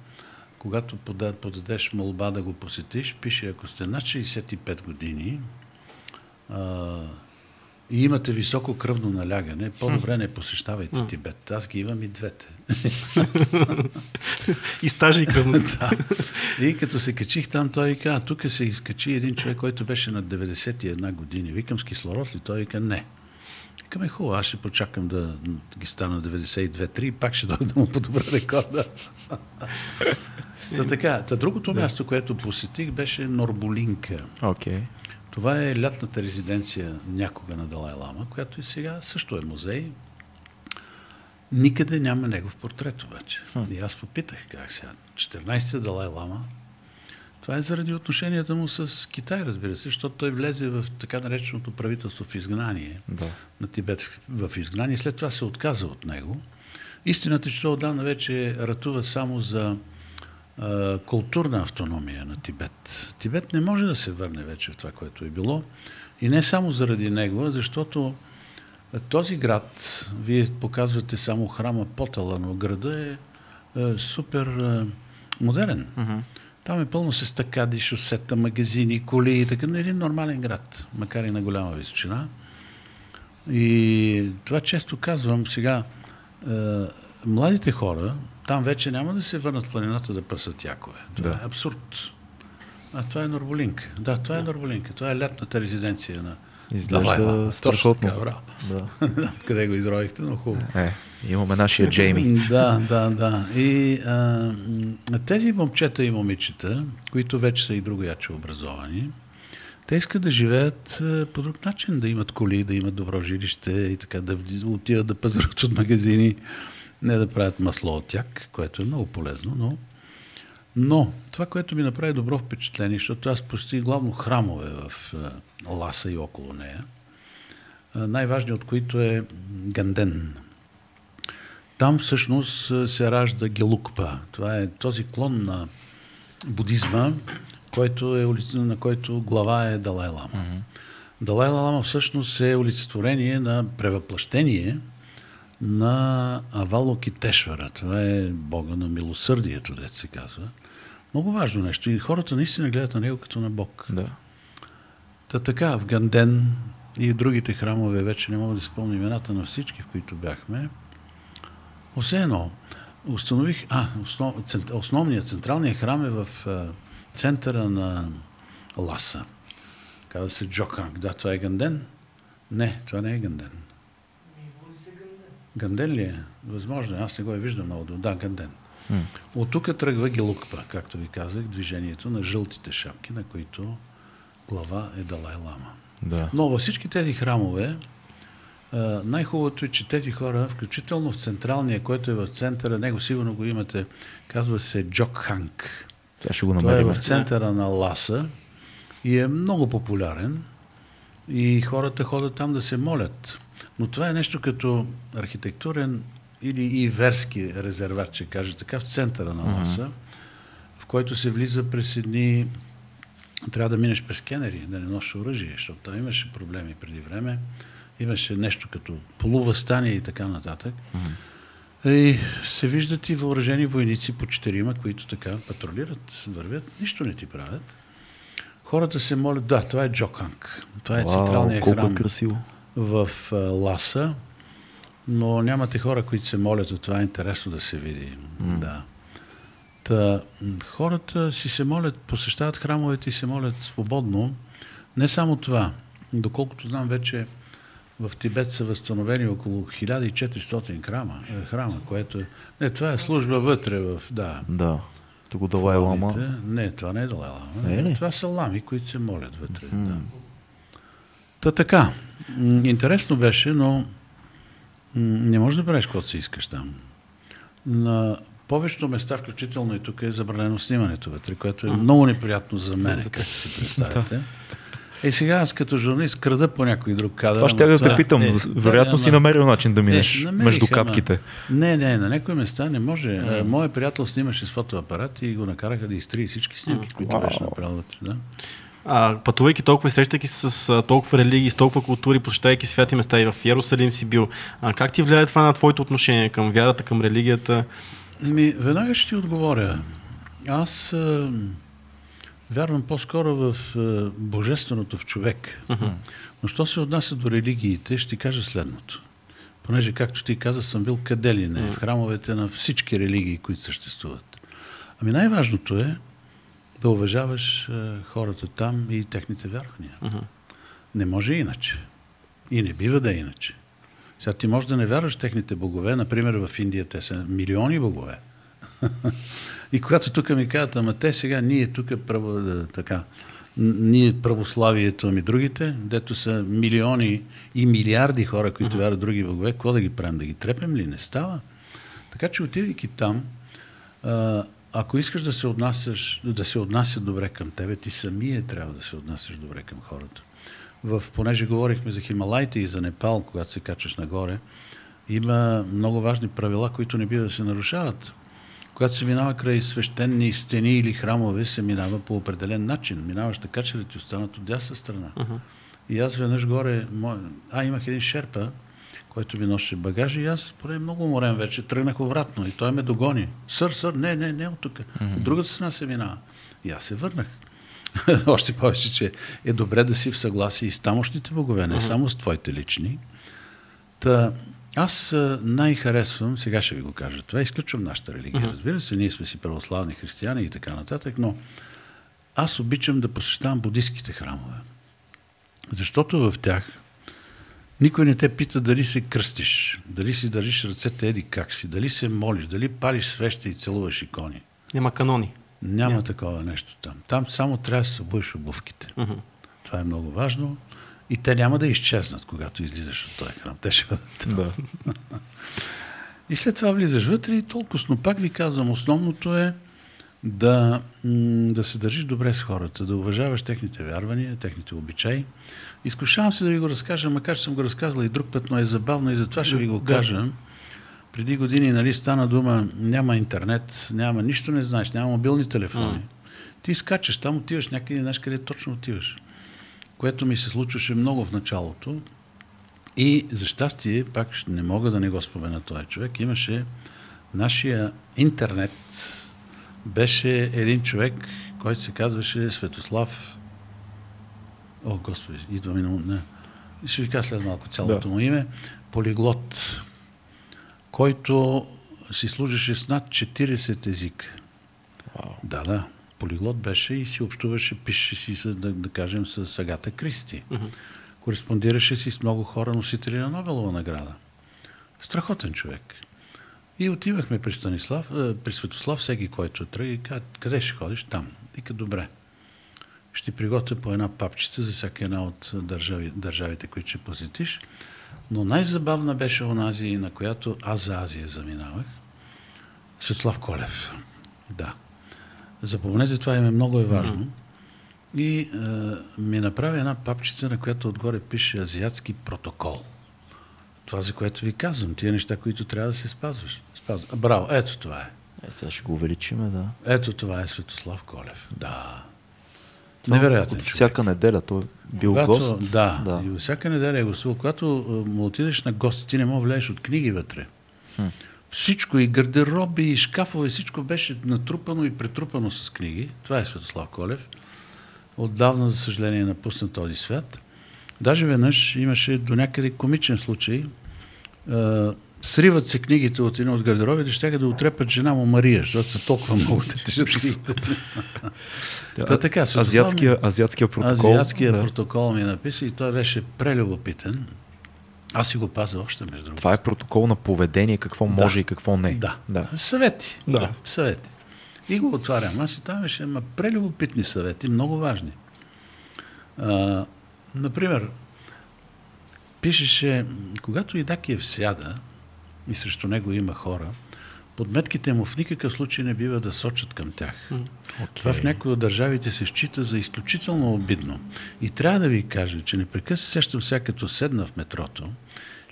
когато подадеш молба да го посетиш, пише, ако сте над 65 години, а, и имате високо кръвно налягане, по-добре не посещавайте Тибет. Аз ги имам и двете. и стажи и кръвно. да. И като се качих там, той вика, а тук се изкачи един човек, който беше на 91 години. Викам с кислород ли? Той вика, не. Викаме, хубаво, аз ще почакам да ги стана 92-3 и пак ще дойда да му подобра рекорда. та така, та другото да. място, което посетих, беше Норболинка. Okay. Това е лятната резиденция някога на Далай Лама, която и сега също е музей. Никъде няма негов портрет обаче. И аз попитах как сега. 14-ти Далай Лама. Това е заради отношенията му с Китай, разбира се, защото той влезе в така нареченото правителство в изгнание да. на Тибет в изгнание. След това се отказа от него. Истината е, че той отдавна вече ратува само за културна автономия на Тибет. Тибет не може да се върне вече в това, което е било. И не само заради него, защото този град, вие показвате само храма Потала, но града е, е супер е, модерен. Uh-huh. Там е пълно с стакади, шосета, магазини, коли и така. Един нормален град, макар и на голяма височина. И това често казвам сега. Е, младите хора, там вече няма да се върнат планината да пасат якове. Това да. е абсурд. А това е Норболинка. Да, това е Норболинка. Това е лятната резиденция на Изглежда страхотно. Да. Къде го изровихте, но хубаво. Е, имаме нашия Джейми. да, да, да. И а, тези момчета и момичета, които вече са и другояче образовани, те искат да живеят по друг начин, да имат коли, да имат добро жилище и така, да отиват да пазарат от магазини не да правят масло от тях, което е много полезно, но, но това, което ми направи добро впечатление, защото аз посетих главно храмове в Ласа и около нея, най-важният от които е Ганден. Там всъщност се ражда Гелукпа. Това е този клон на будизма, който е, на който глава е Далай Лама. Mm-hmm. Далай Лама всъщност е олицетворение на превъплъщение – на Авалокитешвара. Това е бога на милосърдието, дет се казва. Много важно нещо. И хората наистина гледат на него като на бог. Да. Та така, в Ганден и другите храмове, вече не мога да спомня имената на всички, в които бяхме. Осе едно, установих, а, основ, основният, централният храм е в а, центъра на Ласа. Казва се Джоканг. Да, това е Ганден? Не, това не е Ганден. Ганден ли е? Възможно, е. аз не го е виждам много. Да, Ганден. Mm. От тук тръгва Гелукпа, както ви казах, движението на жълтите шапки, на които глава е Далай Лама. Да. Но във всички тези храмове, а, най-хубавото е, че тези хора, включително в централния, който е в центъра, него сигурно го имате, казва се Джок Ханк. Сега ще го Той е намерим. в центъра на Ласа и е много популярен и хората ходят там да се молят. Но това е нещо като архитектурен или и верски резерват, ще кажа така, в центъра на Ласа, в който се влиза през едни... Трябва да минеш през скенери, да не носиш оръжие, защото там имаше проблеми преди време. Имаше нещо като полувъстание и така нататък. И се виждат и въоръжени войници по четирима, които така патрулират, вървят, нищо не ти правят. Хората се молят, да, това е Джоканг. Това е Вау, централният колко храм е красиво. В Ласа, но нямате хора, които се молят, а това е интересно да се види. Да. Та, хората си се молят, посещават храмовете и се молят свободно. Не само това. Доколкото знам вече в Тибет са възстановени около 1400 храма, е, храма което е... Не, това е служба вътре в... Да. Да. Тук го Далай Лама. Не, това не е Далай Лама. Не е? Това са лами, които се молят вътре. Да. Та така. Интересно беше, но не можеш да правиш каквото си искаш там. На повечето места, включително и тук, е забранено снимането вътре, което е много неприятно за мен, както си представяте. Е, сега аз като журналист крада по някой друг кадър. Това ще да те питам. е, Вероятно да, си намерил начин да минеш е, намерих, между ама- капките. Не, не, на някои места не може. А, Моят приятел снимаше с фотоапарат и го накараха да изтрие всички снимки, които беше направил вътре. Да. А, пътувайки толкова и срещайки се с а, толкова религии, с толкова култури, посещайки святи места и в Иерусалим си бил, а, как ти влияе това на твоето отношение към вярата, към религията? Ми, веднага ще ти отговоря. Аз а, вярвам по-скоро в а, божественото в човек. Но що се отнася до религиите, ще ти кажа следното. Понеже, както ти каза, съм бил къде ли не, в храмовете на всички религии, които съществуват. Ами най-важното е да уважаваш а, хората там и техните вярвания. Не може иначе. И не бива да е иначе. Сега ти можеш да не вярваш техните богове. Например, в Индия те са милиони богове. и когато тук ми казват, ама те сега, ние тук право, да, така, н- ние православието, ами другите, дето са милиони и милиарди хора, които вярват в други богове, какво да ги правим? Да ги трепем ли? Не става. Така че отидейки там, а, ако искаш да се отнасяш, да се отнасят добре към тебе, ти самия трябва да се отнасяш добре към хората. В, понеже говорихме за Хималайте и за Непал, когато се качваш нагоре, има много важни правила, които не бива да се нарушават. Когато се минава край свещени стени или храмове, се минава по определен начин. Минаваш така, че да ти останат от дясна страна. И аз веднъж горе, мой... а имах един шерпа, който ми носеше багажи и аз, поне много уморен вече, тръгнах обратно и той ме догони. Сър, сър, не, не, не от тук. От другата страна се минава. И аз се върнах. Още повече, че е добре да си в съгласие и с тамошните богове, не само с твоите лични. Та, аз най-харесвам, сега ще ви го кажа, това изключвам нашата религия. Разбира се, ние сме си православни християни и така нататък, но аз обичам да посещавам будистските храмове. Защото в тях никой не те пита дали се кръстиш, дали си държиш ръцете еди как си, дали се молиш, дали палиш свеща и целуваш икони. Няма канони. Няма такова нещо там. Там само трябва да се събудиш обувките. Това е много важно. И те няма да изчезнат, когато излизаш от този храм. Те ще бъдат. Да. И след това влизаш вътре и толкова. Но пак ви казвам, основното е да, да се държиш добре с хората, да уважаваш техните вярвания, техните обичаи. Изкушавам се да ви го разкажа, макар че съм го разказал и друг път, но е забавно и затова ще ви го кажа. Преди години нали, стана дума, няма интернет, няма нищо не знаеш, няма мобилни телефони. Ти скачаш там, отиваш някъде, не знаеш къде точно отиваш. Което ми се случваше много в началото. И за щастие, пак не мога да не го спомена този човек, имаше нашия интернет, беше един човек, който се казваше Светослав. О, Господи, идва ми на ум. Не. Ще ви кажа след малко цялото Да. му име. Полиглот, който си служеше с над 40 езика. Да, да. Полиглот беше и си общуваше, пише си, с, да, да кажем, с Агата Кристи. Кореспондираше си с много хора, носители на Нобелова награда. Страхотен човек. И отивахме при Станислав, е, при Светослав, всеки, който тръгне, и каза, къде ще ходиш? Там. Вика, добре. Ще приготвя по една папчица за всяка една от държави, държавите, които ще посетиш. Но най-забавна беше онази, на която аз за Азия заминавах. Светлав Колев. Да. Запомнете, това име много е важно. И е, ми направи една папчица, на която отгоре пише Азиатски протокол. Това, за което ви казвам, тия неща, които трябва да се спазваш. Спазва. Браво, ето това е. Е, сега ще го увеличиме, да. Ето това е Светослав Колев. Да. Невероятен От човек. всяка неделя той е бил Когато, гост. Да, да. и всяка неделя е гостувал. Когато а, му отидеш на гости, ти не мога влезеш от книги вътре. Всичко, и гардероби, и шкафове, всичко беше натрупано и претрупано с книги. Това е Светослав Колев. Отдавна, за съжаление, е напусна този свят. Даже веднъж имаше до някъде комичен случай. Сриват се книгите от един от гардеробите, ще да отрепат жена му Мария, защото са толкова много да тежат книгите. Та така, Светослав азиатския, азиатския протокол. Азиатския да. протокол ми написа и той беше прелюбопитен. Аз си го пазя още, между другото. Това е протокол на поведение, какво може и какво не. Да. да. Съвети. Да. Съвети. И го отварям. Аз и там беше ама прелюбопитни съвети, много важни. А, например, пишеше, когато Идакиев сяда и срещу него има хора, подметките му в никакъв случай не бива да сочат към тях. Това в някои от държавите се счита за изключително обидно. И трябва да ви кажа, че непрекъснато се сещам сега като седна в метрото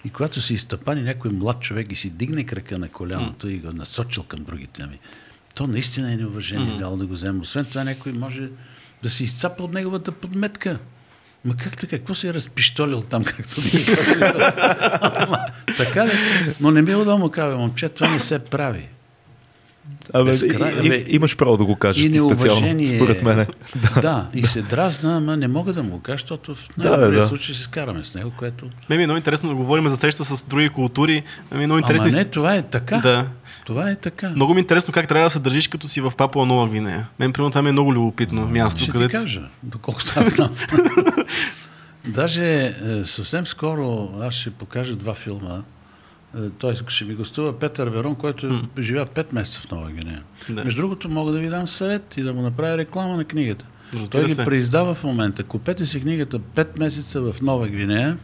и когато се изтъпани някой млад човек и си дигне крака на коляното и го насочил към другите ми, то наистина е неуважение дало да го взема. Освен това някой може да се изцапа от неговата подметка. Ма как така? Какво си е разпиштолил там, както? Ама, Така ли? Но не ми е удобно, казва, момче, това не се прави. Абе, Безкрай- и, абе, и, имаш право да го кажеш и ти специално, според мен. Да. да, и се дразна, ама не мога да му го кажа, защото в Да, най-добрия да. случай се скараме с него, което... Ме ми е много интересно да говорим за среща с други култури. Ме ми е много Ама интересно. не, това е така. Да. Това е така. Много ми е интересно как трябва да се държиш като си в Папуа Нова Гвинея. Мен, примерно, това ми е много любопитно място, Ще ти където... кажа, доколкото аз знам. Даже е, съвсем скоро аз ще покажа два филма. Е, Той ще ми гостува Петър Верон, който е, живя 5 месеца в Нова Гвинея. Да. Между другото, мога да ви дам съвет и да му направя реклама на книгата. Разбира Той ги се. преиздава в момента. Купете си книгата 5 месеца в Нова Гвинея.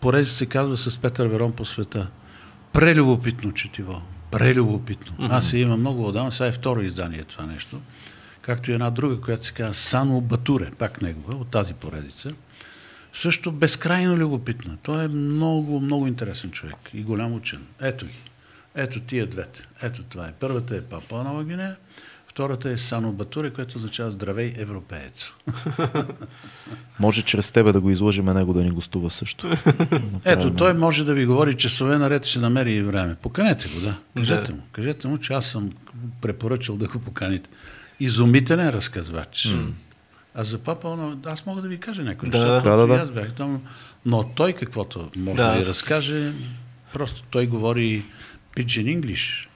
Порез се казва с Петър Верон по света. Прелюбопитно четиво. Прелюбопитно. Аз я имам много отдавна. Сега е второ издание това нещо. Както и една друга, която се казва Сано Батуре, пак негова, от тази поредица. Също безкрайно любопитна. Той е много, много интересен човек и голям учен. Ето ги. Ето тия двете. Ето това е. Първата е Папа Нова Гвинея, втората е Сано Батуре, което означава здравей европеец. Може чрез тебе да го излъжеме него да ни гостува също. Ето, той може да ви говори часове наред, ще намери и време. Поканете го, да. Кажете Да. му. Кажете му, че аз съм препоръчал да го поканите. Изумителен разказвач. А за папа, аз мога да ви кажа някои Да, неща, да, да. и Аз бях там, но той каквото може да, Да, ви аз- разкаже, просто той говори Pidgin English.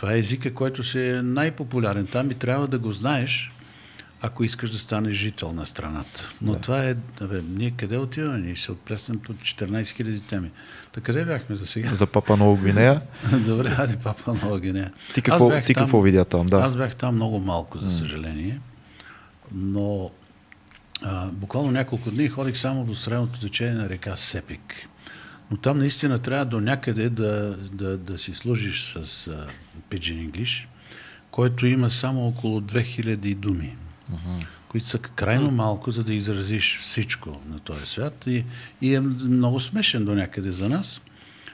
Това е езика, който се е най-популярен там и трябва да го знаеш, ако искаш да станеш жител на страната. Но това е, бе, ние къде отиваме? Ние ще се отплеснем по 14 000 теми. Та къде бяхме за сега? За Папа Нова Гвинея. Добре, хайде, папа Нова Гинея. Ти какво, ти там- какво видя там? Да. Аз бях там много малко, за съжаление. Но а, буквално няколко дни ходих само до средното течение на река Сепик. Но там наистина трябва до някъде да, да, да си служиш с а, Pidgin English, който има само около 2000 думи, които са крайно малко, за да изразиш всичко на този свят и, и е много смешен до някъде за нас,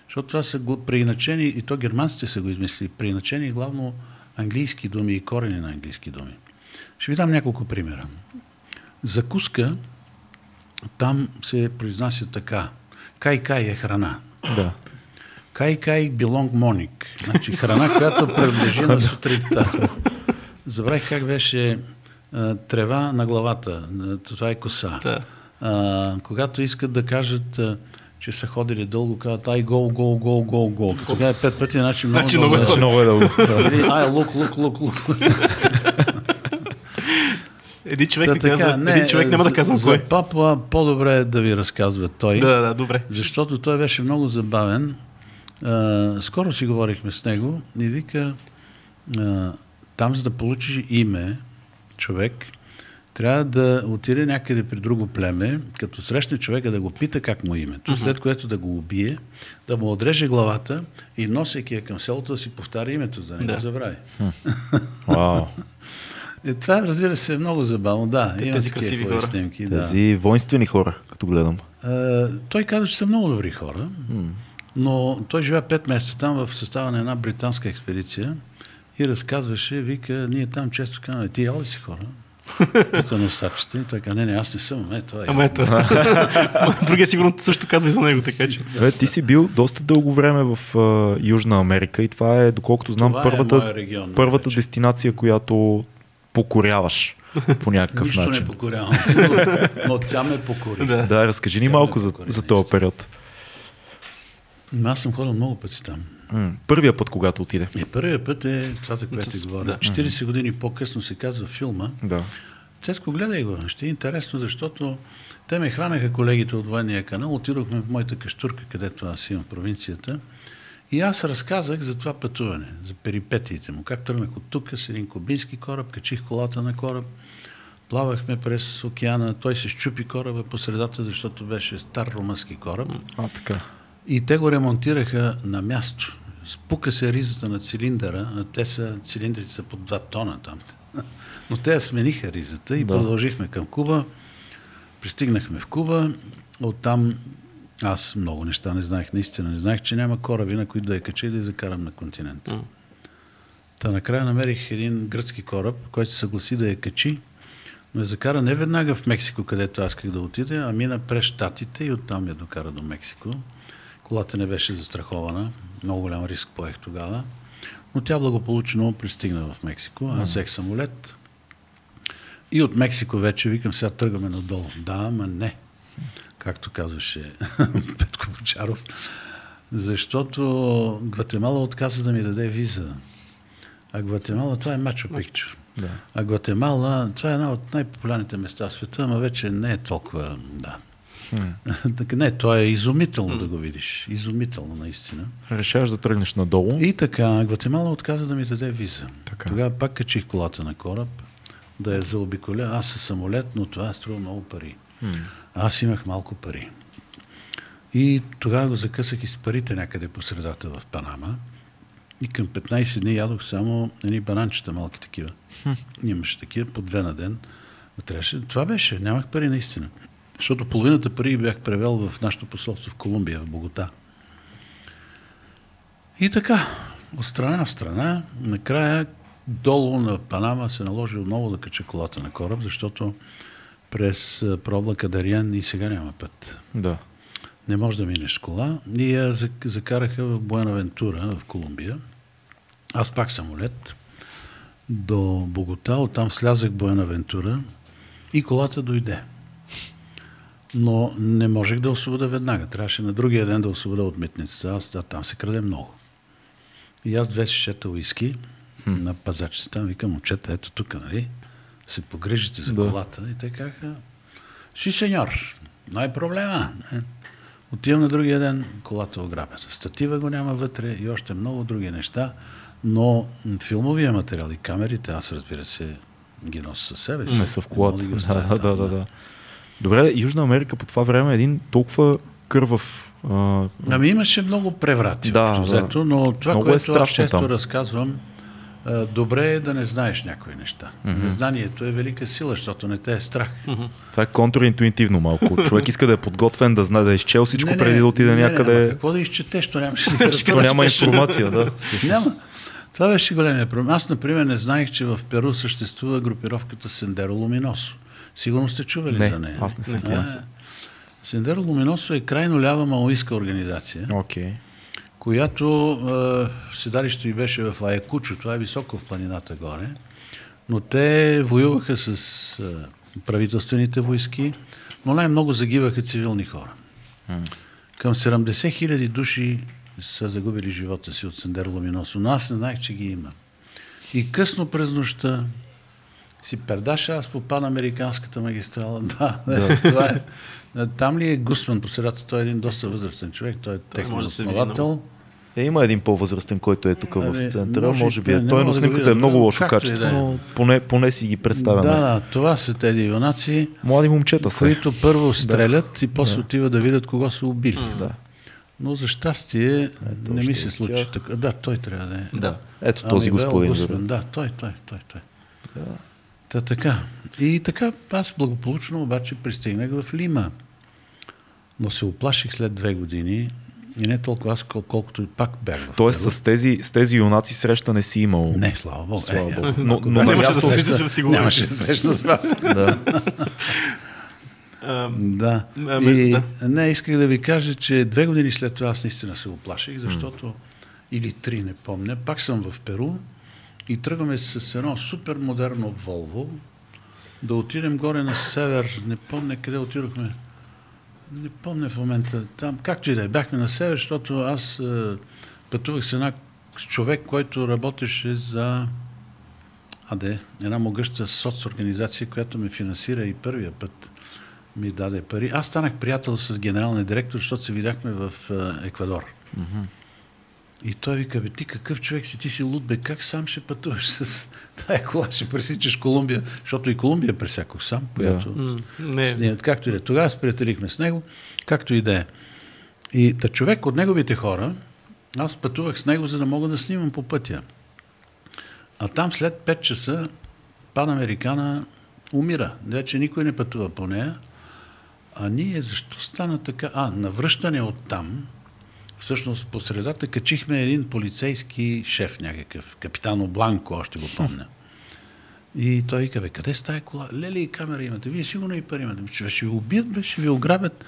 защото това са преиначени, и то германците са го измислили, преиначени главно английски думи и корени на английски думи. Ще ви дам няколко примера. Закуска там се произнася така. Кай-кай е храна. да. Кай-кай белонг моник. Значи храна, която принадлежи на сутринта. Забравих как беше а, трева на главата. Това е коса. Да. А, когато искат да кажат, а, че са ходили дълго, казват ай гол, гол, гол, гол, гол. Като кажа пет пъти, значи много, Значи много, много е много, е дълго. Ай, лук, лук, лук, лук. Един човек, Та не казва, един човек няма да казвам кой. За Папуа по-добре е да ви разказва той. Да, да, добре. Защото той беше много забавен. А, скоро си говорихме с него и вика, а, там за да получиш име, човек трябва да отиде някъде при друго племе, като срещне човека да го пита как му е името, след което да го убие, да му отреже главата и носейки я към селото да си повтаря името, за да не Да. го забрави. Вау. Е, това, разбира се, е много забавно. Да, Те- има тези красиви хора. снимки. Да. Тези воинствени хора, като гледам. А, той каза, че са много добри хора, но той живя 5 месеца там в състава на една британска експедиция и разказваше, вика, ние там често казваме, ти ял ли си хора? Пита носачите. И той каза, не, не, аз не съм. Е, той е. Ама ето. Другия сигурно също казва и за него, така че. Е, ти си бил доста дълго време в а, Южна Америка и това е, доколкото знам, Това е първата, моя регион, първата дестинация, която покоряваш по някакъв Нищо начин. не покорявам, но, но тя ме покори. Да. Да, разкажи ни Тя малко за, покори, за този период. Аз съм ходил много пъти там. М, Първия път, когато отиде. И първият път е това, за което ти говоря. да. 40 години по-късно се казва филма. Да. Цеско, гледай го. Ще е интересно, защото те ме хванаха колегите от военния канал. Отидохме в моята каштурка, където аз имам в провинцията. И аз разказах за това пътуване, за перипетиите му. Как тръгнах от тук с един кубински кораб, качих колата на кораб, плавахме през океана, той се щупи кораба по средата, защото беше стар румънски кораб. А, така. И те го ремонтираха на място. Спука се ризата на цилиндъра, а те са, цилиндрите са по 2 тона там. Но те смениха ризата и да. продължихме към Куба. Пристигнахме в Куба, оттам аз много неща не знаех, наистина не знаех, че няма кораби, на които да я кача и да я закарам на континент. М. Та накрая намерих един гръцки кораб, който се съгласи да я качи, но я закара не веднага в Мексико, където аз исках да отида, а мина през Штатите и оттам я докара до Мексико. Колата не беше застрахована, много голям риск поех тогава, но тя благополучно пристигна в Мексико. Аз взех самолет и от Мексико вече викам, сега тръгваме надолу. Да, ама не, както казваше Петко Бочаров, защото Гватемала отказа да ми даде виза. А Гватемала, това е Мачо Пикчо. Да. А Гватемала, това е една от най-популярните места в света, ама вече не е толкова, да. Така, не, то е изумително да го видиш. Изумително, наистина. Решаваш да тръгнеш надолу. И така, Гватемала отказа да ми даде виза. Така. Тогава пак качих колата на кораб, да я заобиколя. Аз със самолет, но това струва много пари. Аз имах малко пари. И тогава го закъсах и с парите някъде по средата в Панама. И към 15 дни ядох само едни бананчета малки такива. Имаше такива по две на ден. Трябваше, това беше, нямах пари наистина. Защото половината пари бях превел в нашето посолство в Колумбия, в Богота. И така, от страна в страна, накрая долу на Панама се наложи отново да кача колата на кораб, защото през а, провлака Дариан и сега няма път. Да. Не може да минеш кола. И я зак- закараха в Буенавентура, в Колумбия. Аз пак самолет до Богота, оттам слязах Буенавентура и колата дойде. Но не можех да освобода веднага. Трябваше на другия ден да освобода от митницата. Аз а, там се краде много. И аз две шишета уиски на пазачите. Там викам, момчета, ето тук, нали? Се погрижите за Да. колата. И те казаха, си сеньор, но е проблема. Не. Отивам на другия ден, колата е ограбена. Статива го няма вътре и още много други неща, но филмовия материал и камерите, аз разбира се, ги нося със себе си. Не са в колата. Да, оставя да, да, да, да. Добре, Южна Америка по това време е един толкова кървав. А, Ами имаше много преврати, Да, да, взето, но това, Много е което аз страшно често там. разказвам, добре е да не знаеш някои неща. Mm-hmm. Незнанието е велика сила, защото не те е страх. това е контраинтуитивно малко. Човек иска да е подготвен, да знае да е изчел всичко Не, не, преди да отиде не, Не, някъде. ама какво да изчетеш, то нямаше То литература. няма информация, да. Няма. Това беше големия проблем. Аз, например, не знаех, че в Перу съществува групировката Сендеро Луминосо. Сигурно сте чували Не, за нея. аз не съм. Сендеро Луминосо е крайно лява маоистка организация, Окей. Която е, седалището й беше в Аякучо, това е високо в планината горе, но те воюваха с е, правителствените войски, но най-много загиваха цивилни хора. Към 70 хиляди души са загубили живота си от Сендеро Луминосо, но аз не знаех, че ги има. И късно през нощта си пердаша аз по панамериканската магистрала. Да, да. това е. Там ли е Гусман по средата? Той е един доста възрастен човек. Той е техен основател. Е, има един по-възрастен, който е тук Ами, в центъра. може Може, би е. Той, но да го снимката видя. е много лошо Както качество, да е. но поне, поне си ги представяме. Да, да, това са тези юнаци, Млади момчета са. които първо стрелят и после отиват да видят кого са убили. Да. Но за щастие не ми се случи тях. така. Да, той трябва да е. Да. Ето този Амибел господин. Гусман. Да, той, той, той, той. Та така. И така, аз благополучно обаче пристигнах в Лима. Но се оплаших след две години и не толкова аз, кол- колкото и пак бях Тоест с тези, с тези юнаци среща не си имал. Не, слава Богу. Слава Е, Богу. ако- Но, но на нямаше да среща с сигурност. Нямаше да срещна с вас. Да. Да. Ами, и, да. Не, исках да ви кажа, че две години след това аз наистина се оплаших, защото, или три, не помня, пак съм в Перу и тръгваме с едно супер модерно Волво да отидем горе на север, не помня къде отидохме, не помня в момента, там, както и да е, бяхме на север, защото аз е, пътувах с една човек, който работеше за АДЕ, една могъща соцорганизация, която ме финансира и първия път ми даде пари. Аз станах приятел с генералния директор, защото се видяхме в е, Еквадор. И той вика, бе, ти какъв човек си, ти си луд, бе, как сам ще пътуваш с тая кола, ще пресичаш Колумбия, защото и Колумбия пресякох сам, която... м, С не, както и да е. Тогава се приятелихме с него, както и да е. И та човек от неговите хора, аз пътувах с него, за да мога да снимам по пътя. А там след 5 часа Панамерикана умира. Вече никой не пътува по нея. А ние защо стана така? А, на връщане от там, всъщност по средата качихме един полицейски шеф някакъв, капитано Бланко, още го помня. И той вика, бе, къде стая кола? Леле и камера имате? Вие сигурно и пари имате. Ще, ще ви убият, бе, ще ви ограбят.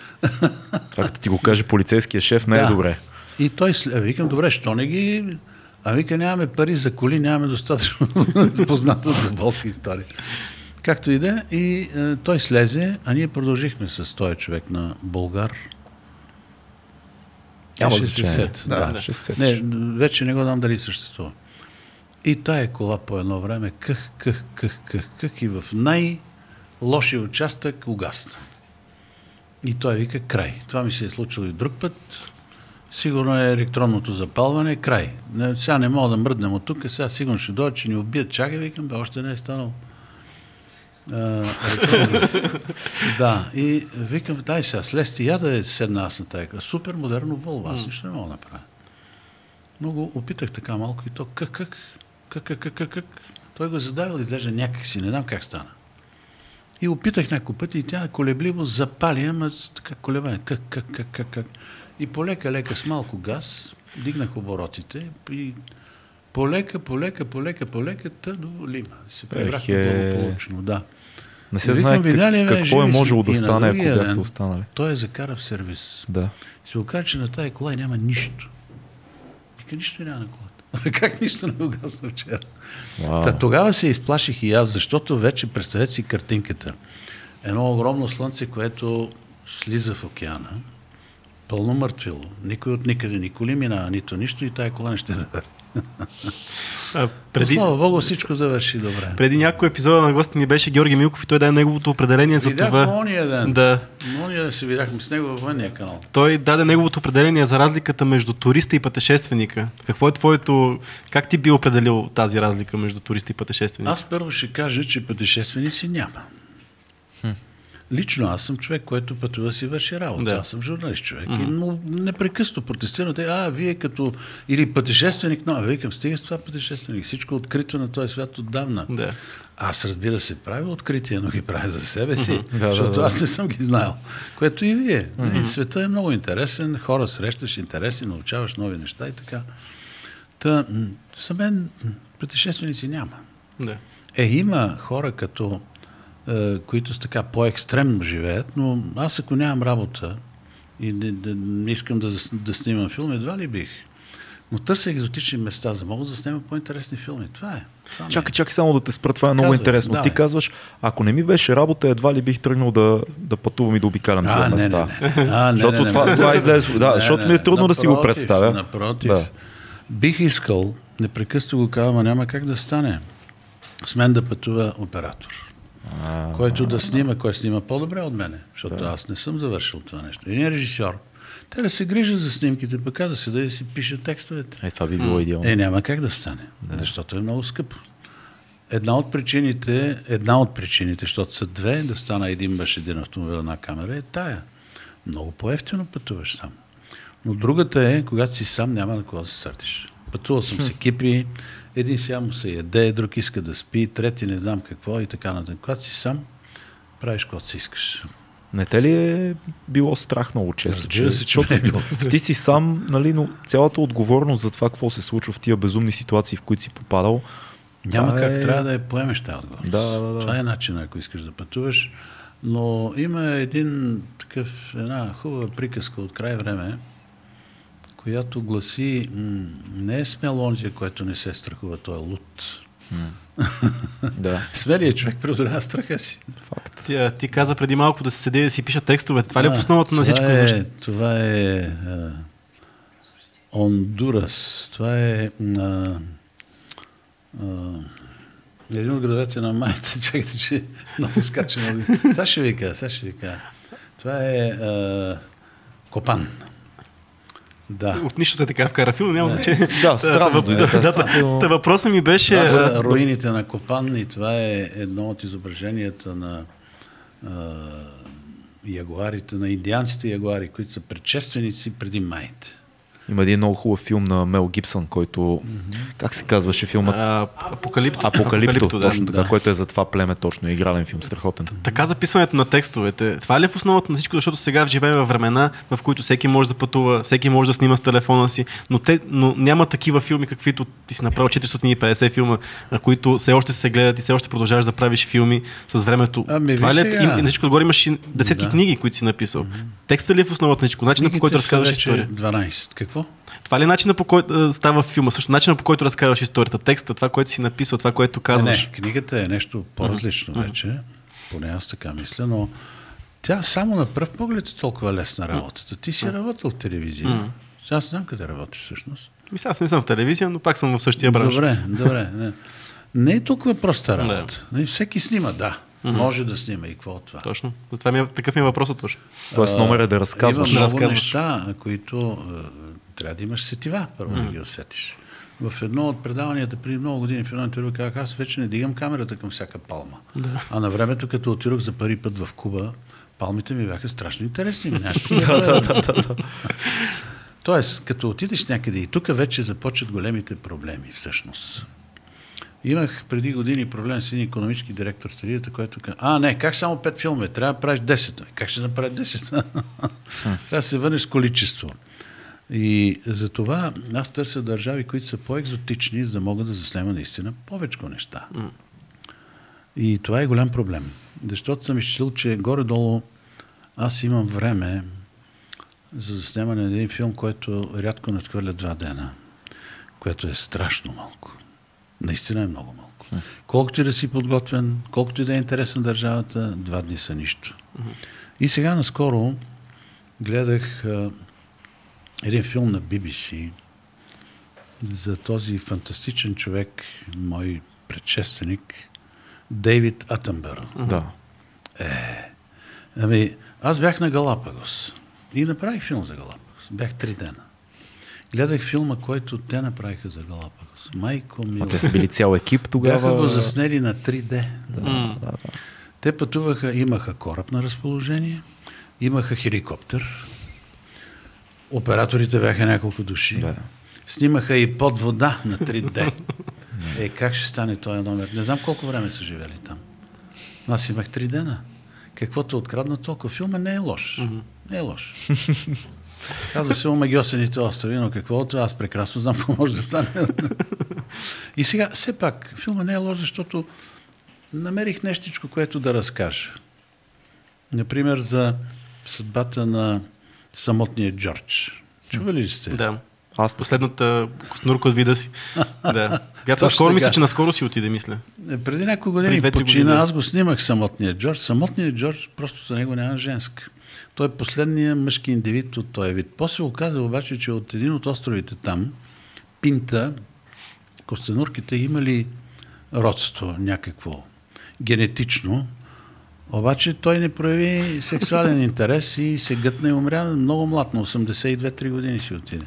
Това като ти го каже полицейския шеф, не е Да. добре. И той, викам, добре, що не ги... А вика, нямаме пари за коли, нямаме достатъчно позната за болка история. Както и да е, и е, той слезе, а ние продължихме с този човек на Болгар. Няма Ще се значение. сет, Да, да. Не, вече не го знам дали съществува. И тая кола по едно време къх, къх, къх, къх, къх и в най-лошия участък угасна. И той вика край. Това ми се е случило и друг път. Сигурно е електронното запалване, край. Не, сега не мога да мръднем от тук, сега сигурно ще дойдат, че ни убият. Чакай, викам, бе, още не е станал. А, да, и викам, дай сега, слезте я да е седна аз на тая. Супер модерно Волво, аз нищо не мога да направя. Но го опитах така малко и то как, как, как, как, как, как. Той го е задавил, изглежда някак си, не знам как стана. И опитах няколко пъти и тя колебливо запали, ама така колебание. Как, как, как, как, как. И полека, лека с малко газ, дигнах оборотите и полека, полека, полека, полека, та до Лима. Се прибрахме Ехе. благополучно, да. Не се знае видя ли, как, какво е можело да стане, ако бяхте ден останали. Той е закара в сервис. Да. Се оказа, че на тая кола няма нищо. Вика, нищо няма на колата. как нищо не угасна вчера? Вау. Та, тогава се изплаших и аз, защото вече представете си картинката. Едно огромно слънце, което слиза в океана, пълно мъртвило. Никой от никъде, ни коли минава, нито нищо и тая кола не ще завърши. А, Преди... Слава Богу, всичко завърши добре. преди няколко епизода на гости ни беше Георги Милков и той даде неговото определение за Видях това. ония ден. Да. Ония ден се видяхме с него във вънния канал. Той даде неговото определение за разликата между туриста и пътешественика. Какво е твоето... Как ти би определил тази разлика между туриста и пътешественика? Аз първо ще кажа, че пътешественици няма. Лично аз съм човек, който пътува си върши работа. Да. Аз съм журналист човек. И, но непрекъснато протестирате, а, вие като... Или пътешественик, но, викам, стига с това пътешественик. Всичко е открито на този свят отдавна. Да. Аз разбира се, правя открития, но ги правя за себе си, Да, да, защото да. аз не съм ги знаел. Което и вие. Нали, Светът е много интересен, хора срещаш интересни, научаваш нови неща и така. Та, за мен пътешественици няма. Да. Е, има хора като, които с така по-екстремно живеят, но аз ако нямам работа и не, не, не искам да, да снимам филм, едва ли бих. Но търся екзотични места, за да мога да снимам по-интересни филми. Това е. Това е. Чакай, чакай само да те спра, това е много Казвай, интересно. давай. Ти казваш, ако не ми беше работа, едва ли бих тръгнал да, да пътувам и да обикалям тия места. не, не. А, не, Защото не, не, това, не. това излезе. Да, Не, защото не, ми е трудно да си го напротив, представя. Напротив. Да. Бих искал, непрекъснато го казвам, няма как да стане. С мен да пътува оператор. Който да снима, кой снима по-добре от мене, защото аз не съм завършил това нещо. Един режисьор, Те да се грижат за снимките, пък да се да и си пишат текстовете. Е, това би било идеално. Е, няма как да стане, да. защото е много скъпо. Една от причините, една от причините, защото са две, да стана един баш един автомобил, една камера, е тая. Много по-ефтино пътуваш сам. Но другата е, когато си сам, няма на кого да се сърдиш. Пътувал съм с екипи, един сега му се яде, друг иска да спи, трети не знам какво и така нататък. Когато си сам, правиш каквото си искаш. Не те ли е било страх много често? Разбира се, защото е било страх. ти си сам, нали, но цялата отговорност за това какво се случва в тия безумни ситуации, в които си попадал, Няма как, е- трябва да я поемеш тази отговорност. Да, да, да. Това е начинът, ако искаш да пътуваш. Но има един такъв, една хубава приказка от край време, която гласи, не е смел онзи, който не се страхува, той е луд. да, Смелият човек преодолява страха си. факт. Ти, а, ти каза преди малко да се седи и да си пиша текстове. Това ли е в основата на всичко? Е, Защо? Това е а, Ондурас. Това е а, а, един от градовете на майта. Чакайте, че много скача. Много. Сега ще ви кажа, сега ще ви кажа. Това е а, Копан. Да. От нищо те така вкара филм, няма значение. Да, странно е, да, та- странно. та- Въпросът ми беше... Това а, са руините на Копан и това е едно от изображенията на а, ягуарите, на индианците ягуари, които са предшественици преди майите. Има един много хубав филм на Мел Гибсън, който, как се казваше филмът? а, Апокалипто. Апокалипто, да. точно така, който е за това племе, точно, е игрален филм, страхотен. Така записването на текстовете. Това ли е в основата на всичко, защото сега живеем във времена, в които всеки може да пътува, всеки може да снима с телефона си, но, те, но няма такива филми, каквито ти си направил 450 филма, на които все още се гледат и все още продължаваш да правиш филми с времето. Ами, Това ли е, и, на всичко отгоре имаш и десетки Да. книги, които си написал. Текстът ли е в основата на всичко? Начинът по който разказваш история. 12. Какво? Това ли е начинът по който става филма? Също начинът по който разказваш историята, текста, това, което си написал, това, което казваш. Не, книгата е нещо по-различно вече, поне аз така мисля, но тя само на пръв поглед е толкова лесна работата. Ти си работил в телевизия. Сега аз знам къде работиш всъщност. Ми сега аз не съм в телевизия, но пак съм в същия бранш. Добре, добре. Не, не е толкова проста работа. Не, всеки снима, да. Може да снима и какво от това. Точно. Затова ми е, такъв ми е въпросът точно. Тоест номер е да разказваш. Има Да много разказваш. неща, които трябва да имаш сетива, първо да ги усетиш. В едно от предаванията преди много години в едно интервю казах, аз вече не дигам камерата към всяка палма. А на времето, като отидох за първи път в Куба, палмите ми бяха страшно интересни. Да, да, да, да, Тоест, като отидеш някъде и тук вече започват големите проблеми всъщност. Имах преди години проблем с един економически директор в телевизията, който каза, а не, как само 5 филма, трябва да правиш 10. Как ще направя 10? трябва да се върнеш с количество. И за това аз търся държави, които са по-екзотични, за да могат да заснема наистина повече неща. И това е голям проблем. Защото съм изчислил, че горе-долу аз имам време за заснемане на един филм, който рядко надхвърля два дена, което е страшно малко. Наистина е много малко. Колкото и да си подготвен, колкото и да е интересна държавата, два дни са нищо. И сега наскоро гледах един филм на BBC за този фантастичен човек, мой предшественик, Дейвид Атенбър. Да. Ами, аз бях на Галапагос и направих филм за Галапагос. Бях три дена. Гледах филма, който те направиха за Галапагос. Майко ми. А те са били цял екип тогава. Бяха го заснели на 3D. Да, да, да. Те пътуваха, имаха кораб на разположение, имаха хеликоптер, операторите бяха няколко души, Да. снимаха и под вода на 3D. е, как ще стане този номер? Не знам колко време са живели там. Но аз имах три дена. Каквото е открадна толкова. Филма не е лош. Не е лош. Казва се Омагиосените острови, но какво от това? Аз прекрасно знам какво може да стане. И сега, все пак, филма не е лош, защото намерих нещичко, което да разкажа. Например, за съдбата на самотния Джордж. Чували ли сте? Да. Аз Последната костнурка от вида си. да. Която наскоро мисля, че наскоро си отиде, мисля. Е, Преди няколко години две-три почина, години. аз го снимах самотния Джордж. Самотният Джордж, просто за него няма женска. Той е последният мъжки индивид от този вид. После оказа обаче, че от един от островите там, Пинта, костенурките имали родство някакво генетично Обаче той не прояви сексуален интерес и се гътна и умря много млад, на 82-3 години си отиде.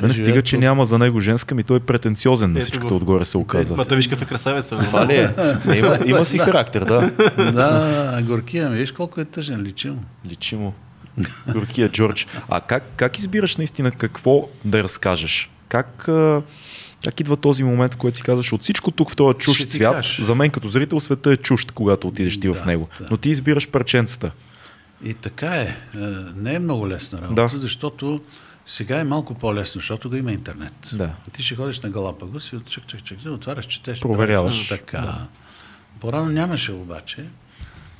Да не стига, че няма за него женска, ми той е претенциозен на всичкото го. отгоре се оказа. Ма той виж какъв е красавец. Това ли е? Не, има, има си характер, да. да, горкия ми, виж колко е тъжен, личи му. Личи му. Горкия Джордж. А как, как избираш наистина какво да разкажеш? Как, а, как идва този момент, в който си казваш от всичко тук в този Ще чужд ти свят, за мен като зрител света е чужд, когато отидеш ти в Да, него. да. Но ти избираш парченцата. И така е. Е, Не е много лесна работа, Да. защото сега е малко по-лесно, защото го има интернет. Да. Ти ще ходиш на Галапагос и от чак, чак, чак, да отваряш, четеш. Проверяваш. правиш. Така. Да. По-рано нямаше обаче.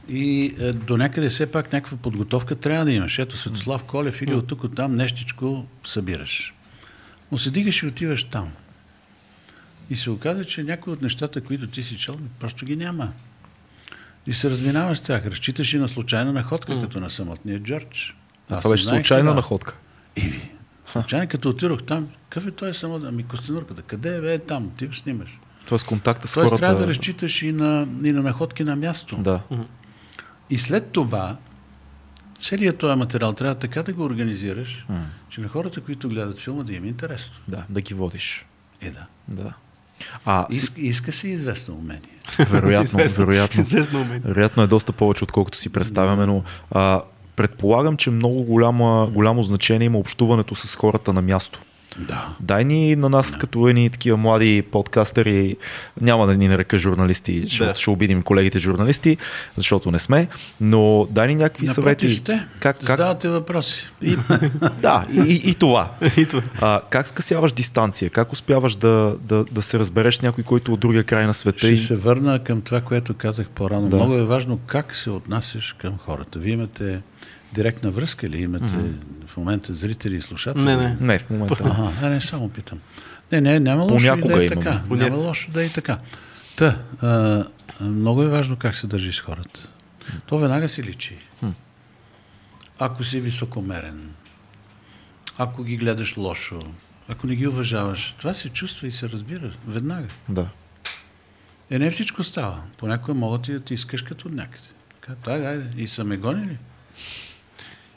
И е, до някъде все пак някаква подготовка трябва да имаш. Ето Светослав Колев или от тук от там нещичко събираш. Но се дигаш и отиваш там. И се оказа, че някои от нещата, които ти си чел, просто ги няма. И се разминаваш с тях. Разчиташ и на случайна находка, като на самотния Джордж. А това беше случайна находка. Иви. Случайно, като отидох там, какъв е той само? Ами Костенурката. Къде е, бе, е там? Ти го снимаш. Тоест контакта с Тоест хората. трябва да разчиташ и на, и на находки на място. Да. И след това, целият този материал трябва така да го организираш, че на хората, които гледат филма, да им е интересно. да, да ги водиш. Е, да. Да. А, си, Иска, иска се известно умение. вероятно, Известно- вероятно. Известно умение. Вероятно е доста повече, отколкото си представяме, но а, предполагам, че много голяма, голямо значение има общуването с хората на място. Да. Дай ни на нас, като едни такива млади подкастери, няма да ни нарека журналисти, защото Да. ще обидим колегите журналисти, защото не сме, но дай ни някакви Напротив съвети. сте. Как, как, Задавате въпроси. и, да, и, и, и това. И това. А, как скъсяваш дистанция? Как успяваш да, да, да се разбереш с някой, който от другия край на света? Ще И... се върна към това, което казах по-рано. Да. Много е важно как се отнасяш към хората. Вие имате директна връзка ли? Имате в момента зрители и слушатели? Не, не. Не, в момента. Ага, а не, само питам. Не, не, няма лошо Понякога да е имаме. така. Няма Понякога. лошо да е така. Та, а, много е важно как се държиш с хората. То веднага си личи. Ако си високомерен, ако ги гледаш лошо, ако не ги уважаваш, това се чувства и се разбира веднага. Да. Е, не всичко става. Понякога могат и да ти искаш като от някъде. Така, айде. И са ме гонили.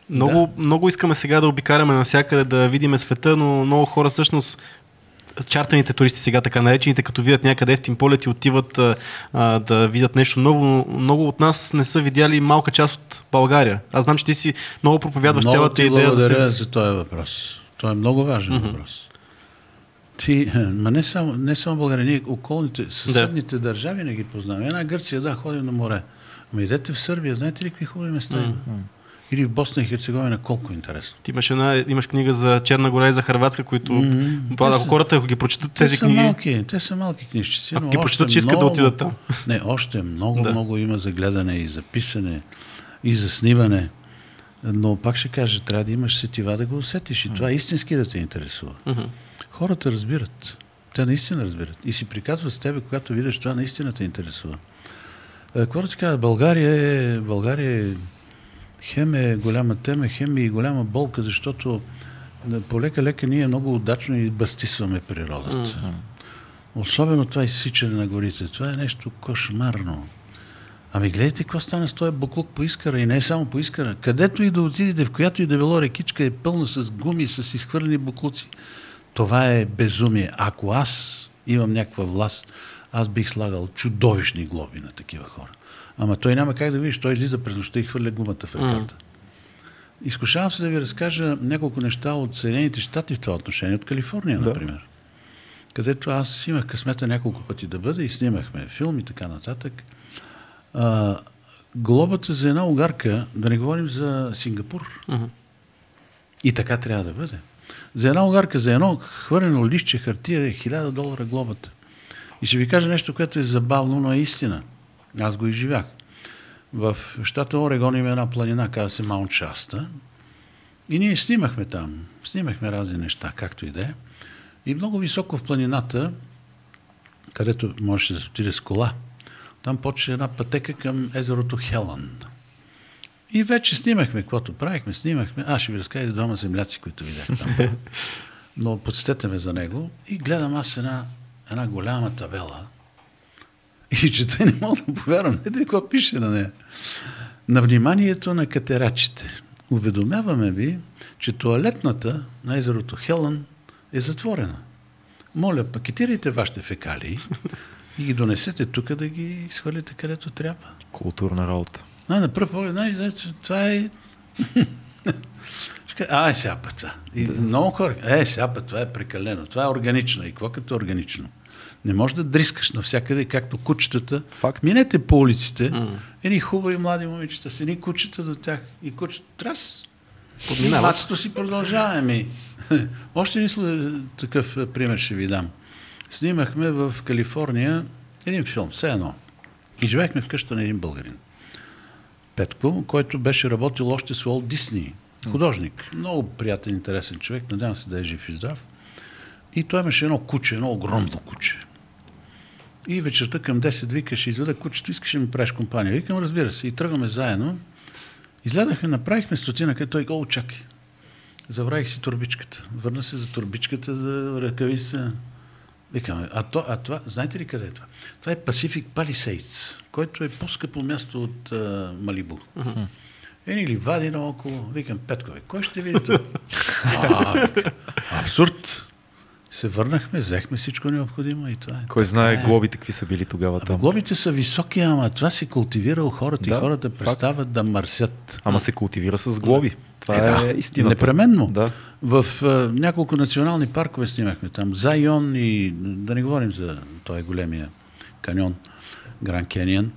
Много, много искаме сега да обикаляме навсякъде, да видиме света, но много хора всъщност чартаните туристи сега така наречените, като видят някъде ефтин полет и отиват а, да видят нещо ново, но много от нас не са видяли малка част от България. Аз знам, че ти си много проповядваш много цялата ти идея да благодаря се... за този въпрос. Той е много важен mm-hmm. въпрос. Ти, е, ма не само, не само България, ние околните, съседните да. държави не ги познаваме. Една Гърция, да, ходим на море. Ама идете в Сърбия, знаете ли какви хубави места има? Или в Босна и Херцеговина, колко интересно. Ти имаш, една, имаш книга за Черна гора и за Харватска, които mm-hmm. Ако са- хората, ако ги прочитат Те тези са книги, малки, те са малки книжчици. Ако ги прочитат, ще искат да отидат там. Не, още много, Да. много има за гледане и за писане, и за снимане. Но пак ще кажа, трябва да имаш сетива да го усетиш и това истински да те интересува. Мгм. Хората разбират. Те наистина разбират. И си приказват с тебе, когато видиш това, наистина те интересува. Е, да ти кажа, България е, България е хем е голяма тема, хем е и голяма болка, защото полека-лека ние много удачно и бастисваме природата. Особено това изсичане на горите. Това е нещо кошмарно. Ами гледайте какво стана с този буклук по Искара и не е само по Искара. Където и да отидете, в която и да било рекичка е пълна с гуми, с изхвърлени буклуци. Това е безумие. Ако аз имам някаква власт, аз бих слагал чудовищни глоби на такива хора. Ама той няма как да видиш. Той излиза през нощта и хвърля гумата в реката. Изкушавам се да ви разкажа няколко неща от Съединените щати в това отношение, от Калифорния, Да. например. Където аз имах късмета няколко пъти да бъда и снимахме филм и така нататък. А, глобата за една огарка, да не говорим за Сингапур, Мгм. и така трябва да бъде. За една огарка, за едно хвърлено листче хартия е 1000 долара глобата. И ще ви кажа нещо, което е забавно, но е истина. Аз го изживях. В щата Орегон има една планина, казва се Маунт Шаста. И ние снимахме там. Снимахме разни неща, както и да е. И много високо в планината, където можеше да се отиде с кола, там почва една пътека към езерото Хелан. И вече снимахме, каквото правихме, снимахме. Аз ще ви разкажа за двама земляци, които видях там. Но подсетете ме за него и гледам аз една, една голяма табела. И чета и не мога да повярвам. Ето какво пише на нея. На вниманието на катерачите. Уведомяваме ви, че туалетната на езерото Хелън е затворена. Моля, пакетирайте вашите фекалии и ги донесете тук да ги свалите където трябва. Културна работа. А, на пръв поглед, значи, това е... А, е това. И много хора, е, път това е прекалено. Това е органично. И какво като органично? Не можеш да дрискаш навсякъде, както кучетата. Факт. Минете по улиците, едни хубави млади момичета, с едни кучета до тях. И кучета, трас, Подминават. Си продължава. Ми. Още един такъв е, пример ще ви дам. Снимахме в Калифорния един филм, все едно. И живеехме в къща на един българин. Петко, който беше работил още с Уолт Дисни, художник. Много приятен, интересен човек, надявам се да е жив и здрав. И той имаше едно куче, едно огромно куче. И вечерта към 10 вика, ще изведа кучето, искаш ли ми правиш компания? Викам, разбира се. И тръгваме заедно. Излядахме, направихме стотина, където той го чакай. Забравих си турбичката. Върна се за турбичката, за ръкавица. Викаме, а, то, а това, знаете ли къде е това? Това е Pacific Palisades, който е по-скъпо място от а, Малибу. Ени ли вади наоколо, викам, Петкове, кой ще види това? Абсурд. Се върнахме, взехме всичко необходимо и това е. Кой знае е. глобите какви са били тогава Абе, там. глобите са високи, ама това се култивира у хората Да, и хората факт. престават да мърсят. Ама се култивира с глоби. Това Е, е, да, истината. Непременно. Да. В а, няколко национални паркове снимахме там. Зайон и да не говорим за този големия каньон, Гранд Кенион.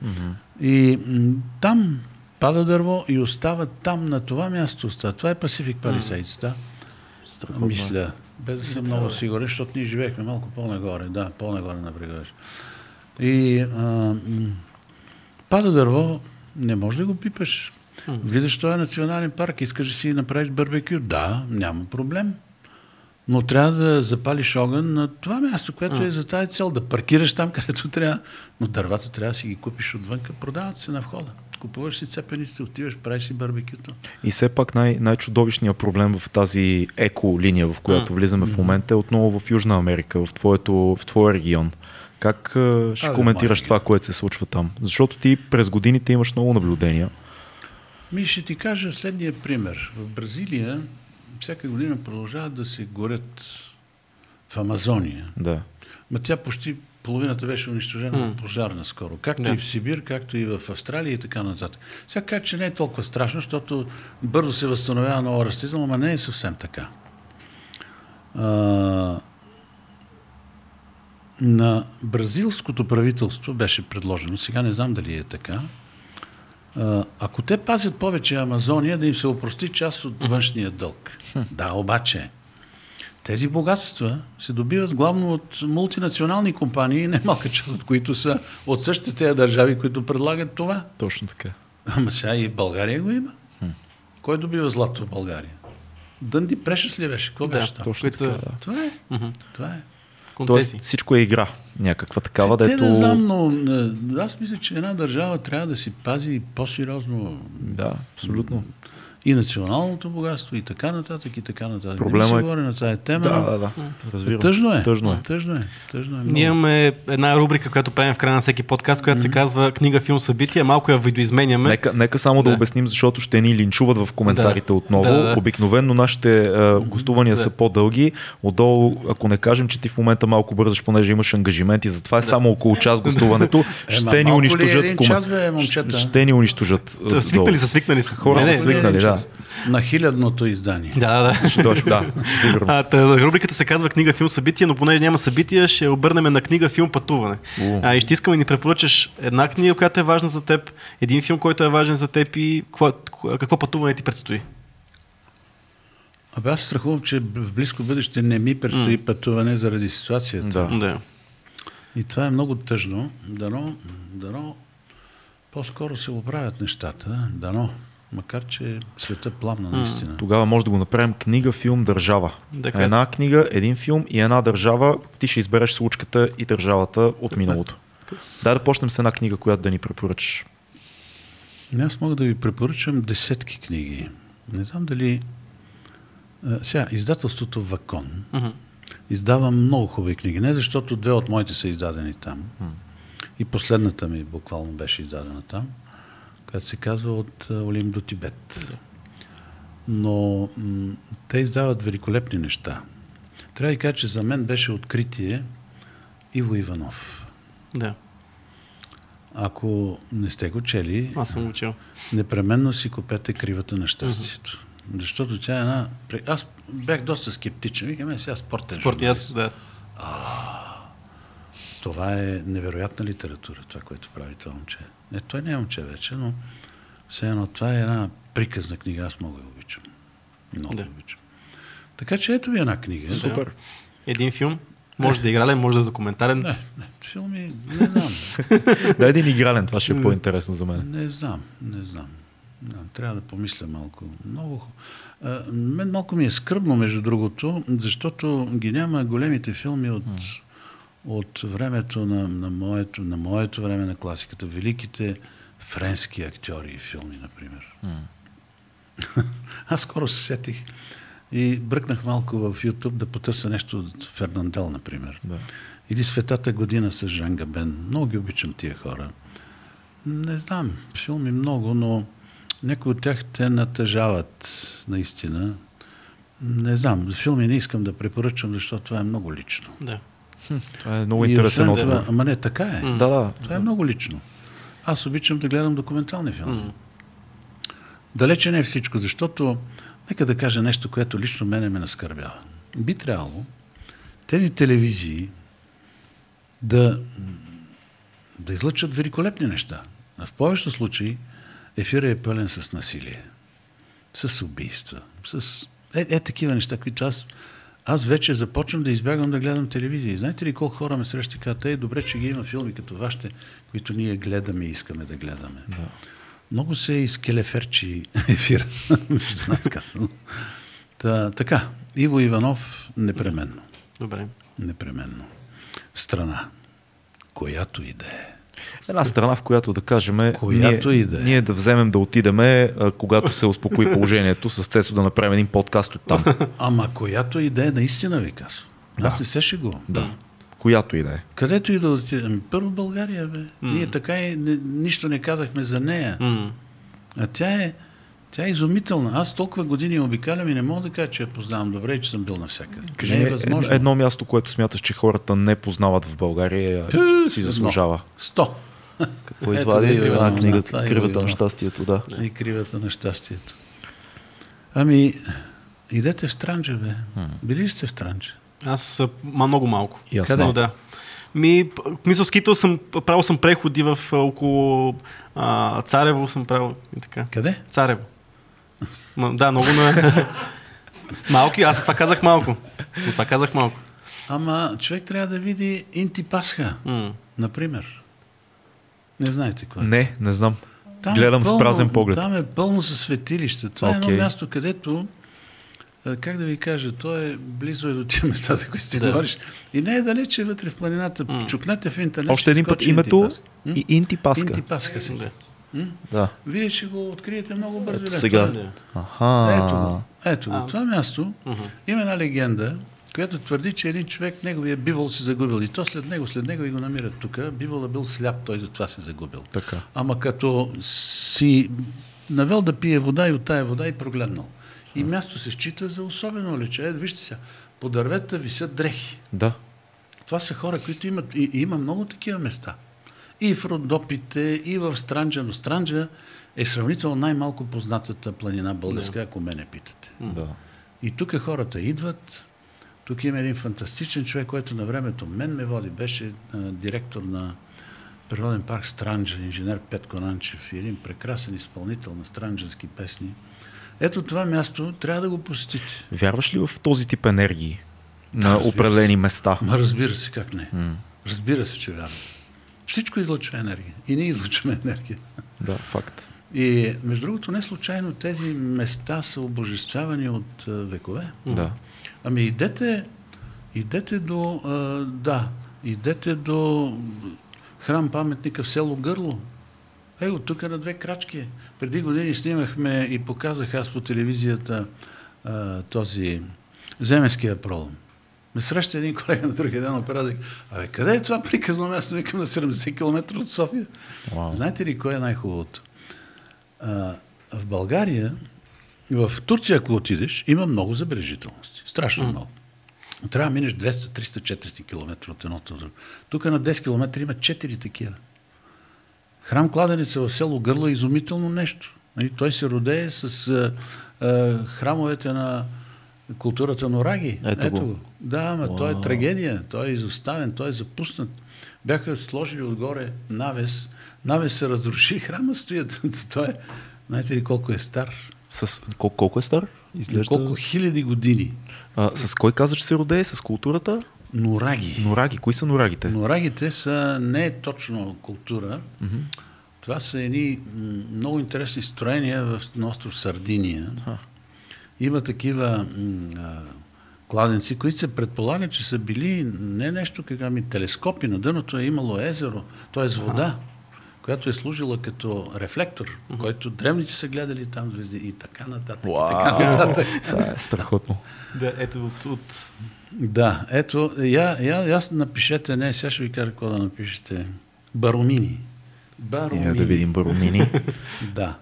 И м, там пада дърво и остава там, на това място остава. Това е Pacific Palisades, да. Страхотно. Мисля, без да съм много сигурен, защото ние живеехме малко по-нагоре, да, по-нагоре на брега. беше. И а, пада дърво, не можеш да го пипаш. Влизаш в този национален парк, искаш да си направиш барбекю. Да, няма проблем. Но трябва да запалиш огън на това място, което е за тази цел. Да паркираш там, където трябва. Но дървата трябва да си ги купиш отвънка. Продават се на входа. Купуваш си цепениците, отиваш, правиш си барбекюто. И все пак най- най-чудовищният проблем в тази еко-линия, в която влизаме в момента, е отново в Южна Америка, в, твоето, в твоя регион. Как а, ще Абе, коментираш моя това, което се случва там? Защото ти през годините имаш много наблюдения. Ми ще ти кажа следния пример. В Бразилия всяка година продължават да се горят в Амазония. Да. Ма тя почти половината беше унищожена от пожар наскоро. Както Да. и в Сибир, както и в Австралия и така нататък. Сега кажа, че не е толкова страшно, защото бързо се възстановява нова растителност, но не е съвсем така. А, на бразилското правителство беше предложено, сега не знам дали е така, а, ако те пазят повече Амазония, да им се опрости част от външния дълг. Да, обаче, тези богатства се добиват главно от мултинационални компании, немалка част от които са от същите тези държави, които предлагат това. Точно така. Ама сега и в България го има. Кой добива злато в България? Дънди Прешес ли беше? Какво Да, беше там? Точно така, да. Това е. Това е. концесии. Тоест всичко е игра. Някаква такава, Те дето... не знам, но е, аз мисля, че една държава трябва да си пази по-сериозно Да, абсолютно. И националното богатство, и така нататък, и така нататък. Проблема не ми е- се говори на тази тема. Да, да, да. Разбирам. Тъжно е. Тъжно е. Тъжно е. Тъжно е много. Ние имаме една рубрика, която правим в края на всеки подкаст, която се казва книга, филм, събитие. Малко я видоизменяме. Нека, нека само да. Да. обясним, защото ще ни линчуват в коментарите Да. отново. Да, да. Обикновенно нашите а, гостувания Да. са по-дълги. Отдолу, ако не кажем, че ти в момента малко бързаш, понеже имаш ангажименти, затова е само около час гостуването, ще ни е унищожат в? Ще ни унищожат. Свикнали са, свикнали са. Хората Не, не, са свикнали, да. На хилядното издание. Да, да, да. Ще дойдеш, да. А, та, рубриката се казва книга, филм, събитие, но понеже няма събития, ще обърнем на книга, филм, пътуване. А, и ще искаме да ни препоръчаш една книга, която е важна за теб, един филм, който е важен за теб и какво, какво пътуване ти предстои. Абе аз страхувам, че в близко бъдеще не ми предстои пътуване заради ситуацията. Да. Да. И това е много тъжно. Дано, дано по-скоро се оправят нещата. Дано. Макар, че света пламна наистина. Тогава може да го направим книга, филм, държава. Така. Една книга, един филм и една държава. Ти ще избереш случката и държавата от миналото. Дай да почнем с една книга, която да ни препоръчаш. Аз мога да ви препоръчам десетки книги. Не знам дали... А, сега, издателството Вакон Мгм. издава много хубави книги. Не защото две от моите са издадени там. И последната ми буквално беше издадена там, която се казва от Олим до Тибет. Но м- те издават великолепни неща. Трябва да кажа, че за мен беше откритие Иво Иванов. Да. Ако не сте го чели, Аз съм учил. непременно си купете кривата на щастието. Mm-hmm. Защото тя е една... Аз бях доста скептичен. Викаме сега спортен Спорт, аз, да. Това е невероятна литература, това, което прави това момче. Не, той не е момче вече, но все едно това е една приказна книга, аз много я обичам. Много Да. я обичам. Така че ето ви една книга. Супер. Един филм. Може да е игрален, може да е документален. Не, не, филми, не знам. Да, един игрален, това ще е по-интересно за мен. Не знам, не знам. Не, трябва да помисля малко. Много. А, мен малко ми е скръбно, между другото, защото ги няма големите филми от, от времето на, на, моето, на моето време на класиката. Великите френски актьори и филми, например. Аз скоро се сетих и бръкнах малко в YouTube да потърся нещо от Фернандел, например. Да. Или Светата година с Жан Габен. Много ги обичам тия хора. Не знам, филми много, но някои от тях те натъжават наистина. Не знам, филми не искам да препоръчам, защото това е много лично. Да. Това е много И интересен отговор. ама не, така е. М. Да, да. Това е много лично. Аз обичам да гледам документални филми. М. Далече не е всичко, защото нека да кажа нещо, което лично мене ме наскърбява. Би трябвало тези телевизии да, да излъчат великолепни неща. А в повечето случаи ефира е пълен с насилие, с убийства, с е, е такива неща, които аз, аз вече започвам да избягвам да гледам телевизия. И знаете ли колко хора ме срещат и казват, е, добре, че ги има филми като вашите, които ние гледаме и искаме да гледаме. Да. Много се изкелеферчи ефир, между нас казано. Та, така, Иво Иванов непременно. Добре. Непременно. Страна, която и да е. Една страна, в която да кажем, Която ние, и да е. ние да вземем да отидеме, когато се успокои положението, с Цесо да направим един подкаст от там. Ама която и да е, наистина ви казвам. Аз не се шегувам. Да. Която и да е. Където и да отидем. Първо България, бе. Ние така и не, нищо не казахме за нея. М. А тя е, тя е изумителна. Аз толкова години обикалям и не мога да кажа, че я познавам добре и че съм бил навсякъде. Кажи не е възможно. едно, място, което смяташ, че хората не познават в България, Тъ, си едно. заслужава. Сто. Какво Ето извади Иво една книга, да, е Кривата на щастието, да. И кривата на щастието. Ами, идете в Странджа, бе. Били ли сте в Странджа? Аз ма, много малко. И аз Къде? Но да. Ми, мисля, скитал съм, правил съм преходи в около а, Царево съм правил и така. Къде? Царево. Ма, да, много на... Малки, аз това казах малко. Но Това казах малко. Ама човек трябва да види Инти Пасха, М. например. Не знаете кой. е. Не, не знам. Там Гледам е с пълно, празен поглед. Там е пълно със светилища. Това е Окей. едно място, където, как да ви кажа, то е близо е до тия места, за които си Да. говориш. И не е далече вътре в планината. М. Чукнете в интернет. Още ще един път името Инти Пасха. М? и Да. Вие ще го откриете много бързо. Ето сега. Е- Аха. Ето го. Ето го. А. Това място Мгм. има една легенда, която твърди, че един човек неговия бивол се загубил. И то след него, след него и го намират тук. Бивол е бил сляп, той затова се загубил. Така. Ама като си навел да пие вода и от тая вода и прогледнал. И място се счита за особено лече. Ето, вижте сега, по дървета висят дрехи. Да. Това са хора, които имат, и, и има много такива места. И в Родопите, и в Странджа, но Странджа е сравнително най-малко познатата планина българска, ако мене питате. Да. И тук хората идват. Тук има един фантастичен човек, който на времето мен ме води. Беше а, директор на Природен парк Странджа, инженер Петко Нанчев и един прекрасен изпълнител на странджански песни. Ето това място трябва да го посетите. Вярваш ли в този тип енергии Да, на определени места? Ма разбира се, как не. М. Разбира се, че вярвам. Всичко излъчва енергия. И ние излъчваме енергия. Да, факт. И между другото, не случайно тези места са обожествявани от векове. Да. Ами идете, идете до, а, да, идете до храм паметника в село Гърло. Его, тук на две крачки. Преди години снимахме и показах аз по телевизията а, този земеския пролом. Ме среща един колега на другия ден оператор. Абе, къде е това приказно място? Викам на 70 км от София. Вау. Знаете ли кое е най-хубавото? А, в България, в Турция, ако отидеш, има много забележителности. Страшно много. Трябва да минеш 200, 300, 400 км от едното друго. Тук на 10 км има 4 такива. Храм Кладенец в село Гърло е изумително нещо. Нали, Той се родее с а, а, храмовете на културата на Ораги. Ето го. Да, ама той е трагедия. Той е изоставен, той е запуснат. Бяха сложили отгоре навес. Навес се разруши, храма стоят. той е, знаете ли колко е стар? С, кол, колко е стар? Изглежда... Колко хиляди години. А, с кой каза, че се родее? С културата? Нораги. Нораги. Кои са норагите? Норагите са не точно култура. Мгм. Това са едни много интересни строения в на остров Сардиния. Аха. Има такива м, кладенци, които се предполага, че са били не нещо, как ами телескопи. На дъното е имало езеро, т.е. вода, която е служила като рефлектор, който древните са гледали там звезди и така нататък. И така нататък. Това е страхотно. Да, ето от, от... Да, ето, я, я, я напишете, не, сега ще ви кажа какво да напишете. Баромини. Баромини. Я да видим баромини. Да.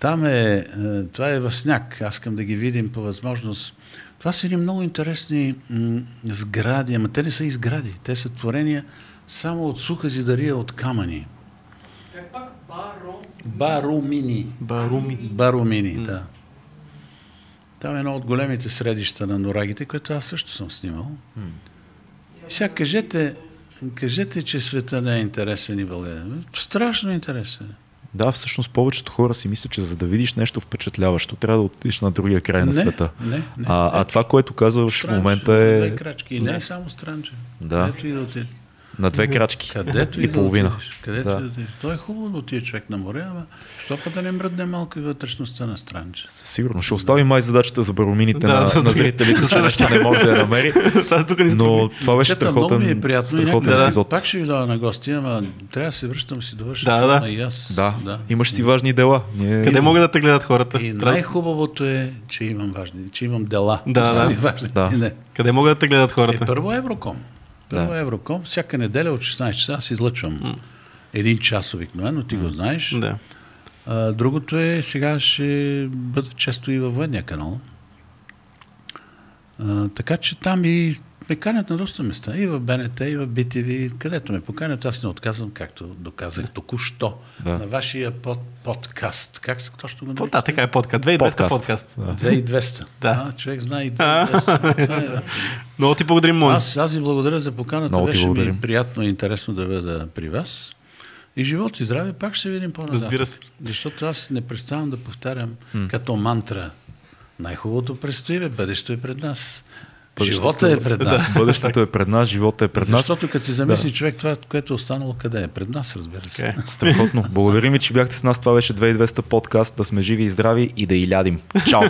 Там е, е, това е в сняг. Аз искам да ги видим по възможност. Това са едни много интересни м- сгради, ама те не са и сгради. Те са творения само от суха зидария от камъни. Барумини. Баруми. Барумини, да. Там е едно от големите средища на норагите, което аз също съм снимал. И сега кажете, кажете, че света не е интересен и България. Страшно интересен. Да, всъщност повечето хора си мислят, че за да видиш нещо впечатляващо, трябва да отидеш на другия край на Не, света. не, не, а, а това, което казваш в Странче, момента Две е крачки. Не е само странче. Да. Където и да отидеш. На две крачки Където и, да половина. отидеш. Където Да. и да отидеш. То е хубаво да отиде човек на море, ама що път да не мръдне малко и вътрешността на странче. Със сигурност. Ще оставим май задачата за баромините Да, на, за на зрителите, следващия не може да я намери. Но това беше Чета, много страхотен, ми е приятно. страхотен някога епизод. Пак ще ви дойда на гости, ама трябва да се връщам си довърша. Да, да. И аз. Да, да. имаш си важни дела. Ние... Къде могат да те гледат хората? И да- най-хубавото е, че имам важни, че имам дела. Да, да. Да. Къде могат да те гледат Е, хората? първо Евроком. Първо Да. Евроком. Всяка неделя от 16 часа аз излъчвам един час обикновено, ти го знаеш. Да. А, другото е, сега ще бъда често и във военния канал. А, така че там и ме канят на доста места. И в БНТ, и в BTV, където ме поканят, аз не отказвам, както доказах току-що, Да. на вашия под, подкаст. Как се точно го По- нарича? Да, така е подкаст. 2200 Подкаст. подкаст. Да. 2200. Да. А, човек знае и 2200. Това е, Много ти благодарим, Мони. аз, аз ви благодаря за поканата. Много ти Беше ми приятно и интересно да бъда при вас. И живот и здраве, пак ще видим по-нататък. Разбира се. Защото аз не преставам да повтарям като мантра. Най-хубавото предстои, бе, бъдещето е пред нас. Живота е пред нас. Бъдещето е пред нас, живота е пред нас. Защото като си замисли човек това, което е останало къде е? Пред нас, разбира се. Така е. Страхотно. Благодарим ви, че бяхте с нас. Това беше 2200 подкаст. Да сме живи и здрави и да и лядим. Чао!